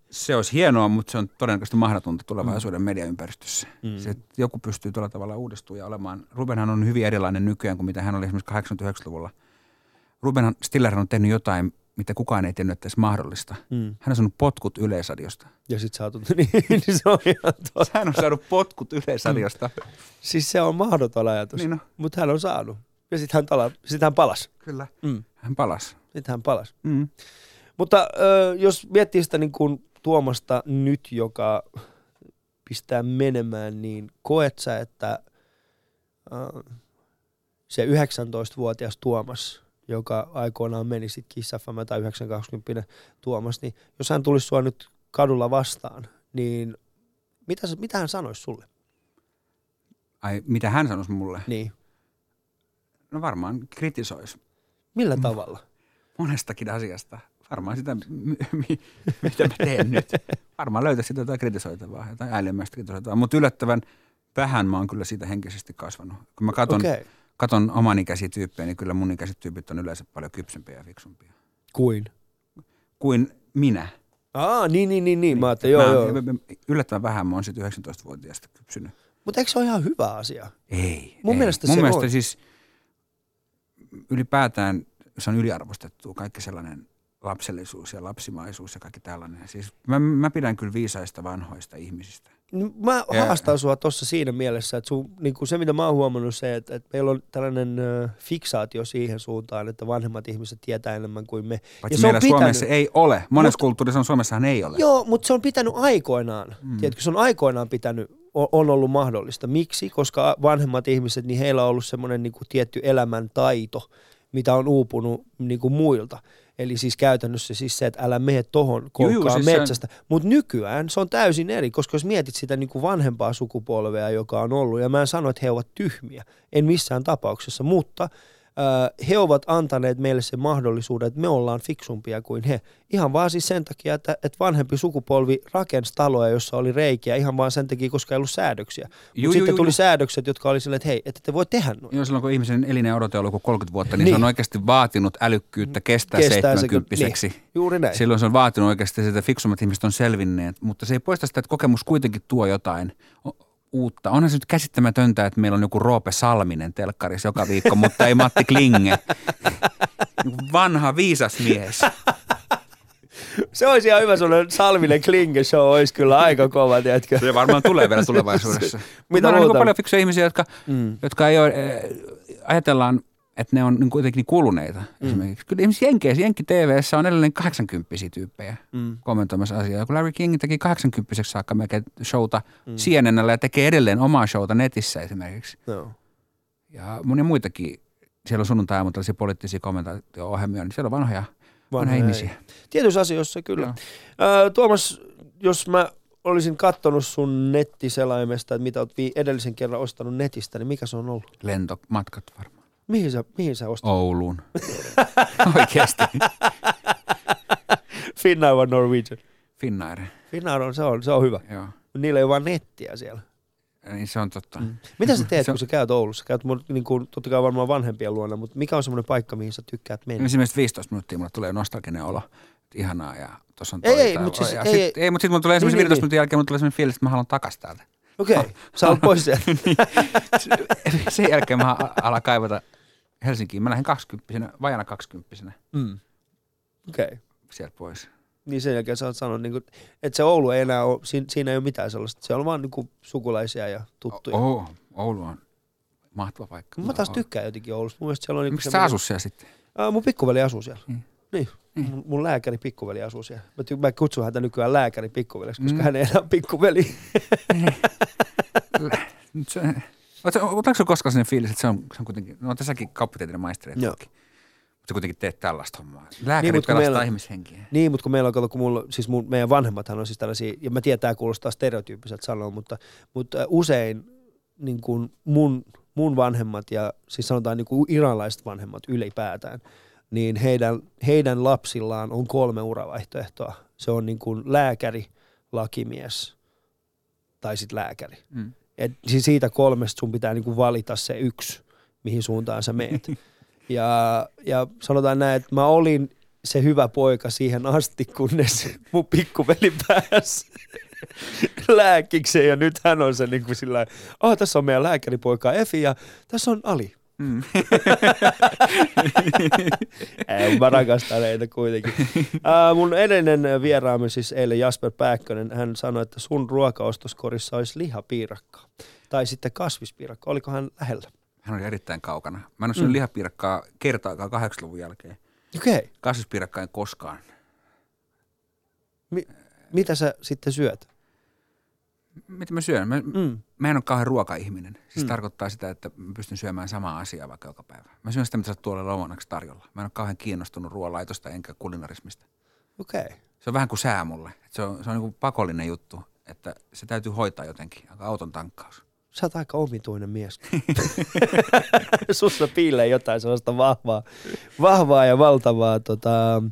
[SPEAKER 1] se olisi hienoa, mutta se on todennäköisesti mahdotonta tulevaisuuden mm. mediaympäristössä.
[SPEAKER 3] Mm.
[SPEAKER 1] Mm. Se, että joku pystyy tuolla tavalla uudistumaan ja olemaan. Rubenhan on hyvin erilainen nykyään kuin mitä hän oli esimerkiksi 89-luvulla. Ruben Stiller on tehnyt jotain, mitä kukaan ei tiennyt, että edes mahdollista.
[SPEAKER 3] Mm.
[SPEAKER 1] Hän on saanut potkut Yleisradiosta.
[SPEAKER 3] Ja sit saatu, niin, niin se on ihan totta.
[SPEAKER 1] Hän on saanut potkut Yleisradiosta.
[SPEAKER 3] Siis se on mahdoton ajatus,
[SPEAKER 1] niin no,
[SPEAKER 3] mutta hän on saanut. Ja sitten hän, tala, sit hän palasi.
[SPEAKER 1] kyllä.
[SPEAKER 3] Mm.
[SPEAKER 1] Hän palasi.
[SPEAKER 3] Sitten hän palasi.
[SPEAKER 1] Mm.
[SPEAKER 3] Mutta ö, jos miettii sitä niin kuin Tuomasta nyt, joka pistää menemään, niin koet sä, että ö, se 19-vuotias Tuomas, joka aikoinaan meni sitten Kiss FM tai 920 Tuomas, niin jos hän tulisi sua nyt kadulla vastaan, niin mitä, mitä hän sanoisi sulle?
[SPEAKER 1] Ai, mitä hän sanoisi mulle?
[SPEAKER 3] Niin.
[SPEAKER 1] No varmaan kritisoisi
[SPEAKER 3] Millä tavalla?
[SPEAKER 1] monestakin asiasta. Varmaan sitä, m- mi- mitä mä teen nyt. Varmaan löytäisi sitä jotain kritisoitavaa, jotain älymäistä kritisoitavaa. Mutta yllättävän vähän mä oon kyllä siitä henkisesti kasvanut. Kun mä
[SPEAKER 3] Okei.
[SPEAKER 1] okay. Katon oman ikäisiä niin kyllä mun ikäiset tyypit on yleensä paljon kypsempiä ja fiksumpia.
[SPEAKER 3] Kuin?
[SPEAKER 1] Kuin minä.
[SPEAKER 3] Aa, niin, niin, niin, niin. Mä ajattelin, joo,
[SPEAKER 1] Mä-
[SPEAKER 3] joo.
[SPEAKER 1] Yllättävän vähän mä oon sitten 19-vuotiaasta kypsynyt.
[SPEAKER 3] Mutta eikö se ole ihan hyvä asia?
[SPEAKER 1] Ei.
[SPEAKER 3] Mun
[SPEAKER 1] ei.
[SPEAKER 3] mielestä
[SPEAKER 1] mun
[SPEAKER 3] se
[SPEAKER 1] mielestä
[SPEAKER 3] on.
[SPEAKER 1] siis ylipäätään se on yliarvostettu kaikki sellainen lapsellisuus ja lapsimaisuus ja kaikki tällainen. Siis mä, mä pidän kyllä viisaista vanhoista ihmisistä.
[SPEAKER 3] No, Mä
[SPEAKER 1] Ja-
[SPEAKER 3] haastan sua tuossa siinä mielessä, että sun, niin kuin se mitä mä oon huomannut se, että, että meillä on tällainen ö, fiksaatio siihen suuntaan, että vanhemmat ihmiset tietää enemmän kuin me.
[SPEAKER 1] Paitsi
[SPEAKER 3] se on
[SPEAKER 1] meillä
[SPEAKER 3] pitänyt-
[SPEAKER 1] Suomessa ei ole. Monessa
[SPEAKER 3] Mut-
[SPEAKER 1] kulttuurissa on Suomessahan ei ole.
[SPEAKER 3] Joo, mutta se on pitänyt aikoinaan. Mm. Tiedätkö, se on aikoinaan pitänyt, o- on ollut mahdollista. Miksi? Koska vanhemmat ihmiset, niin heillä on ollut semmoinen niin kuin tietty elämäntaito, mitä on uupunut niin kuin muilta. Eli siis käytännössä siis se, että älä mene tohon koukkaan
[SPEAKER 1] siis
[SPEAKER 3] metsästä. Mutta nykyään se on täysin eri, koska jos mietit sitä niin kuin vanhempaa sukupolvea, joka on ollut, ja mä en sano, että he ovat tyhmiä, en missään tapauksessa, mutta he ovat antaneet meille sen mahdollisuuden, että me ollaan fiksumpia kuin he. Ihan vaan siis sen takia, että, että vanhempi sukupolvi rakensi taloja, jossa oli reikiä, ihan vaan sen takia, koska ei ollut säädöksiä. Mutta
[SPEAKER 1] Juu,
[SPEAKER 3] sitten
[SPEAKER 1] juu,
[SPEAKER 3] tuli
[SPEAKER 1] juu.
[SPEAKER 3] säädökset, jotka oli silleen, että hei, että te voi tehdä noin.
[SPEAKER 1] Joo, silloin kun ihmisen elinen odote on ollut joku 30 vuotta, niin,
[SPEAKER 3] Niin.
[SPEAKER 1] se on oikeasti vaatinut älykkyyttä kestää,
[SPEAKER 3] Kestää se
[SPEAKER 1] 70
[SPEAKER 3] kyllä- niin, juuri näin.
[SPEAKER 1] Silloin se on vaatinut oikeasti sitä, että fiksummat ihmiset on selvinneet, mutta se ei poista sitä, että kokemus kuitenkin tuo jotain uutta. Onhan se nyt käsittämätöntä, että meillä on joku Roope Salminen telkkarissa joka viikko, mutta ei Matti Klinge. Vanha viisas mies.
[SPEAKER 3] Se olisi ihan hyvä sellainen Salminen Klinge show, olisi kyllä aika kova, tiedätkö?
[SPEAKER 1] Se varmaan tulee vielä tulevaisuudessa.
[SPEAKER 3] Mitä
[SPEAKER 1] Mitä on niin paljon fiksuja ihmisiä, jotka,
[SPEAKER 3] Mm.
[SPEAKER 1] jotka ei ole, eh, ajatellaan, että ne on niin kuitenkin kuluneita. Mm. Esimerkiksi. Kyllä esimerkiksi Jenkeissä, Jenkki TVssä on edelleen 80 tyyppejä
[SPEAKER 3] Mm.
[SPEAKER 1] kommentoimassa asiaa. Kun Larry King teki 80 saakka melkein showta mm. CNN ja tekee edelleen omaa showta netissä esimerkiksi.
[SPEAKER 3] Joo.
[SPEAKER 1] Ja monia muitakin. Siellä on sunnuntai aamu tällaisia poliittisia kommentaatio-ohjelmia, niin siellä on vanhoja, vanhoja
[SPEAKER 3] Vanhoja
[SPEAKER 1] ihmisiä.
[SPEAKER 3] Tietyissä asioissa kyllä.
[SPEAKER 1] Joo.
[SPEAKER 3] Öö, Tuomas, jos mä olisin kattonut sun nettiselaimesta, että mitä oot vi- edellisen kerran ostanut netistä, niin mikä se on ollut?
[SPEAKER 1] Lentomatkat varmaan.
[SPEAKER 3] Mihin sä, mihin sä ostat?
[SPEAKER 1] Ouluun. Oikeasti.
[SPEAKER 3] Finnair vai Norwegian?
[SPEAKER 1] Finnair.
[SPEAKER 3] Finnair on, se on, se on hyvä.
[SPEAKER 1] Joo.
[SPEAKER 3] Niillä ei ole vaan nettiä siellä.
[SPEAKER 1] Niin se on totta. Mm.
[SPEAKER 3] Mitä sä teet,
[SPEAKER 1] Se
[SPEAKER 3] kun sä käyt Oulussa? Käyt mun, niin kuin, totta kai varmaan vanhempien luona, mutta mikä on semmoinen paikka, mihin sä tykkäät mennä?
[SPEAKER 1] Esimerkiksi 15 minuuttia mulle tulee nostalginen olo. Ihanaa ja tuossa on
[SPEAKER 3] Ei,
[SPEAKER 1] toi
[SPEAKER 3] ei,
[SPEAKER 1] tää-
[SPEAKER 3] mut siis- ei,
[SPEAKER 1] sit,
[SPEAKER 3] ei.
[SPEAKER 1] ei, mutta sitten mulle tulee
[SPEAKER 3] Niin,
[SPEAKER 1] esimerkiksi
[SPEAKER 3] niin,
[SPEAKER 1] 15
[SPEAKER 3] niin.
[SPEAKER 1] minuutin jälkeen mulle tulee sellainen fiilis, että mä haluan takas täältä.
[SPEAKER 3] Okei, okay. sä oot pois sieltä.
[SPEAKER 1] Sen jälkeen mä alan kaivata Helsinkiin. Mä lähden 20 vajana 20
[SPEAKER 3] mm. Okei. Okay.
[SPEAKER 1] sieltä pois.
[SPEAKER 3] Niin sen jälkeen sä oot sanonut, niin kuin, että se Oulu ei enää ole, siinä, siinä ei ole mitään sellaista. Se on vaan niin kuin sukulaisia ja tuttuja.
[SPEAKER 1] Oh, Oulu on mahtava paikka.
[SPEAKER 3] Mä taas tykkään jotenkin Oulusta. Mun siellä on niin
[SPEAKER 1] Miksi sä asut siellä sitten?
[SPEAKER 3] Ää, mun pikkuveli asuu siellä.
[SPEAKER 1] Mm.
[SPEAKER 3] Niin.
[SPEAKER 1] Mm.
[SPEAKER 3] Mun, mun lääkäri pikkuveli asuu siellä. Mä, ty- mä kutsun häntä nykyään lääkäri pikkuveleksi, koska
[SPEAKER 1] Mm.
[SPEAKER 3] hän ei enää pikkuveli.
[SPEAKER 1] Nyt se- Oletko koskaan sellainen fiilis, että se on, se on kuitenkin, no tässäkin kauppatieteiden maistereita
[SPEAKER 3] Joo.
[SPEAKER 1] toki. Mutta kuitenkin teet tällaista hommaa. Lääkärit
[SPEAKER 3] Niin,
[SPEAKER 1] pelastaa
[SPEAKER 3] meillä-
[SPEAKER 1] ihmishenkiä.
[SPEAKER 3] Niin, mutta kun meillä on, kato, kun mulla, siis mun, meidän vanhemmathan on siis tällaisia, ja mä tiedän, tämä kuulostaa stereotyyppiseltä sanoa, mutta, mutta usein niin kuin mun, mun vanhemmat ja siis sanotaan niin kuin iranlaiset vanhemmat ylipäätään, niin heidän, heidän lapsillaan on kolme uravaihtoehtoa. Se on niin kuin lääkäri, lakimies tai sitten lääkäri.
[SPEAKER 1] Mm.
[SPEAKER 3] Et siis siitä kolmesta sun pitää niinku valita se yksi, mihin suuntaan sä meet. ja, ja sanotaan näin, että mä olin se hyvä poika siihen asti, kunnes mun pikkuveli pääsi lääkikseen ja nyt hän on se niin kuin sillä oh, tässä on meidän lääkäripoika Efi ja tässä on Ali.
[SPEAKER 1] Mm.
[SPEAKER 3] Ei, mä rakastan heitä kuitenkin. Ää, mun edellinen vieraamme siis eilen Jasper Pääkkönen, hän sanoi, että sun ruokaostoskorissa olisi lihapiirakka. Tai sitten kasvispiirakka. Oliko hän lähellä?
[SPEAKER 1] Hän oli erittäin kaukana. Mä en ole syönyt mm. lihapiirakkaa kertaakaan 80-luvun jälkeen.
[SPEAKER 3] Okei. Okay.
[SPEAKER 1] Kasvispiirakkaa en koskaan.
[SPEAKER 3] Mi- mitä sä sitten syöt?
[SPEAKER 1] Mitä mä syön? Mä,
[SPEAKER 3] Mm.
[SPEAKER 1] Mä en ole kauhean ruokaihminen. Siis
[SPEAKER 3] Mm.
[SPEAKER 1] mm. tarkoittaa sitä, että mä pystyn syömään samaa asiaa vaikka joka päivä. Mä syön sitä, mitä sattuu olla lounaksi tarjolla. Mä en ole kauhean kiinnostunut ruoanlaitosta enkä kulinarismista.
[SPEAKER 3] Okei. Okay.
[SPEAKER 1] Se on vähän kuin sää mulle. Et se on, se on niin pakollinen juttu, että se täytyy hoitaa jotenkin. Aika auton tankkaus.
[SPEAKER 3] Sä oot aika omituinen mies. Sussa piilee jotain sellaista vahvaa, vahvaa ja valtavaa tota,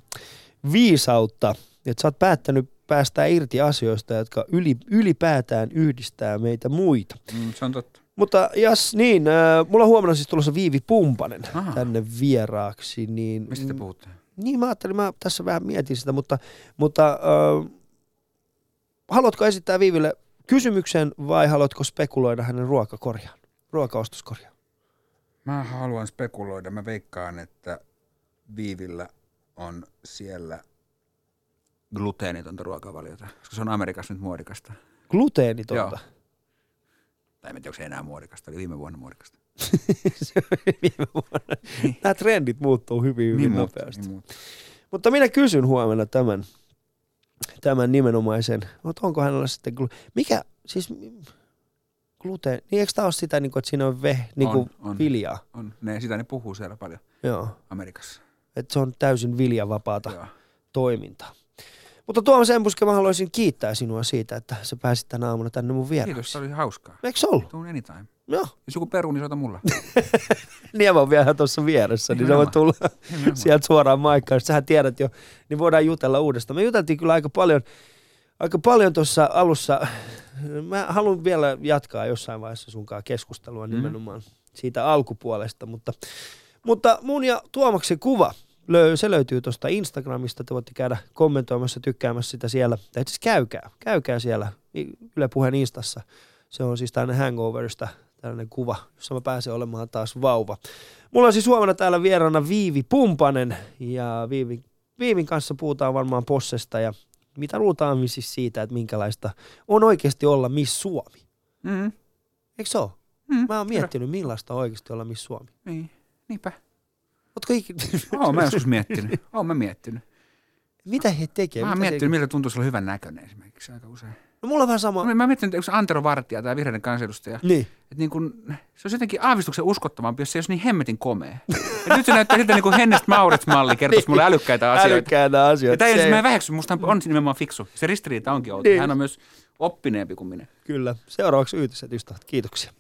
[SPEAKER 3] viisautta. Että sä oot päättänyt päästää irti asioista, jotka yli, ylipäätään yhdistää meitä muita.
[SPEAKER 1] Mm, se on totta.
[SPEAKER 3] Mutta jas niin, äh, mulla on huomenna siis tulossa Viivi Pumpanen
[SPEAKER 1] Aha.
[SPEAKER 3] tänne vieraaksi. Niin,
[SPEAKER 1] Mistä te puhutte?
[SPEAKER 3] Niin mä ajattelin, mä tässä vähän mietin sitä, mutta, mutta äh, haluatko esittää Viiville kysymyksen vai haluatko spekuloida hänen ruokakorjaan, ruokaostoskorjaan?
[SPEAKER 1] Mä haluan spekuloida. Mä veikkaan, että Viivillä on siellä gluteenitonta ruokavaliota, koska se on Amerikassa nyt muodikasta.
[SPEAKER 3] Gluteenitonta.
[SPEAKER 1] Tai en tiedä, onko se enää muodikasta, oli viime vuonna muodikasta.
[SPEAKER 3] Se oli viime vuonna. Nämä trendit muuttuu hyvin, hyvin
[SPEAKER 1] Niin muuttuu,
[SPEAKER 3] nopeasti.
[SPEAKER 1] niin muuttuu.
[SPEAKER 3] Mutta minä kysyn huomenna tämän, tämän nimenomaisen, mutta onko hänellä sitten, mikä, siis gluteen, niin eikö tämä ole sitä, niin kuin, että siinä on ve, niin kuin
[SPEAKER 1] On, on.
[SPEAKER 3] viljaa?
[SPEAKER 1] On. Ne, sitä ne puhuu siellä paljon
[SPEAKER 3] Joo,
[SPEAKER 1] Amerikassa.
[SPEAKER 3] että se on täysin viljavapaata
[SPEAKER 1] Joo.
[SPEAKER 3] toimintaa. Mutta Tuomas Embuske, mä haluaisin kiittää sinua siitä, että sä pääsit tänä aamuna tänne mun
[SPEAKER 1] Kiitos,
[SPEAKER 3] vieraaksi.
[SPEAKER 1] se oli hauskaa.
[SPEAKER 3] Eikö se ollut?
[SPEAKER 1] Tuun anytime.
[SPEAKER 3] Joo.
[SPEAKER 1] Jos joku peru, niin soita mulla.
[SPEAKER 3] Niema on vielä tuossa vieressä, niin se voi tulla sieltä suoraan maikkaan. Sähän tiedät jo, niin voidaan jutella uudestaan. Me juteltiin kyllä aika paljon, aika paljon tuossa alussa. Mä haluan vielä jatkaa jossain vaiheessa sunkaan keskustelua
[SPEAKER 1] Mm.
[SPEAKER 3] nimenomaan siitä alkupuolesta, mutta, mutta mun ja Tuomaksen kuva, löy, se löytyy tuosta Instagramista, te voitte käydä kommentoimassa, tykkäämässä sitä siellä. Tai asiassa käykää, käykää siellä Yle Puheen Instassa. Se on siis tällainen hangoverista tällainen kuva, jossa mä pääsen olemaan taas vauva. Mulla on siis huomenna täällä vieraana Viivi Pumpanen ja Viivi, Viivin kanssa puhutaan varmaan Possesta ja mitä luultaan siis siitä, että minkälaista on oikeasti olla Miss Suomi.
[SPEAKER 1] Mm,
[SPEAKER 3] Eikö se ole?
[SPEAKER 1] mm,
[SPEAKER 3] Mä oon miettinyt, millaista on oikeasti olla Miss Suomi.
[SPEAKER 1] Niin, niinpä.
[SPEAKER 3] Ootko ikinä...
[SPEAKER 1] Oon mä joskus miettinyt. Oon mä miettinyt.
[SPEAKER 3] Mitä he tekee?
[SPEAKER 1] Mä oon miettinyt, miltä tuntuisi olla hyvän näköinen esimerkiksi aika usein.
[SPEAKER 3] No mulla on vähän sama.
[SPEAKER 1] Mä oon miettinyt, että Antero Vartija tai vihreiden kansanedustaja,
[SPEAKER 3] Niin.
[SPEAKER 1] että niin kun, se olisi jotenkin aavistuksen uskottavampi, jos se olisi niin hemmetin komea. Et nyt se näyttää siltä niin kuin Hennestä Maurits-malli, kertoisi mulle älykkäitä asioita.
[SPEAKER 3] Älykkäitä
[SPEAKER 1] Ja
[SPEAKER 3] asioita.
[SPEAKER 1] tämä ei ole, mä en väheksy, musta on nimenomaan fiksu. Se ristiriita onkin outo.
[SPEAKER 3] Niin.
[SPEAKER 1] Hän on myös oppineempi kuin minä.
[SPEAKER 3] Kyllä. Seuraavaksi uutiset, ystävät. Kiitoksia.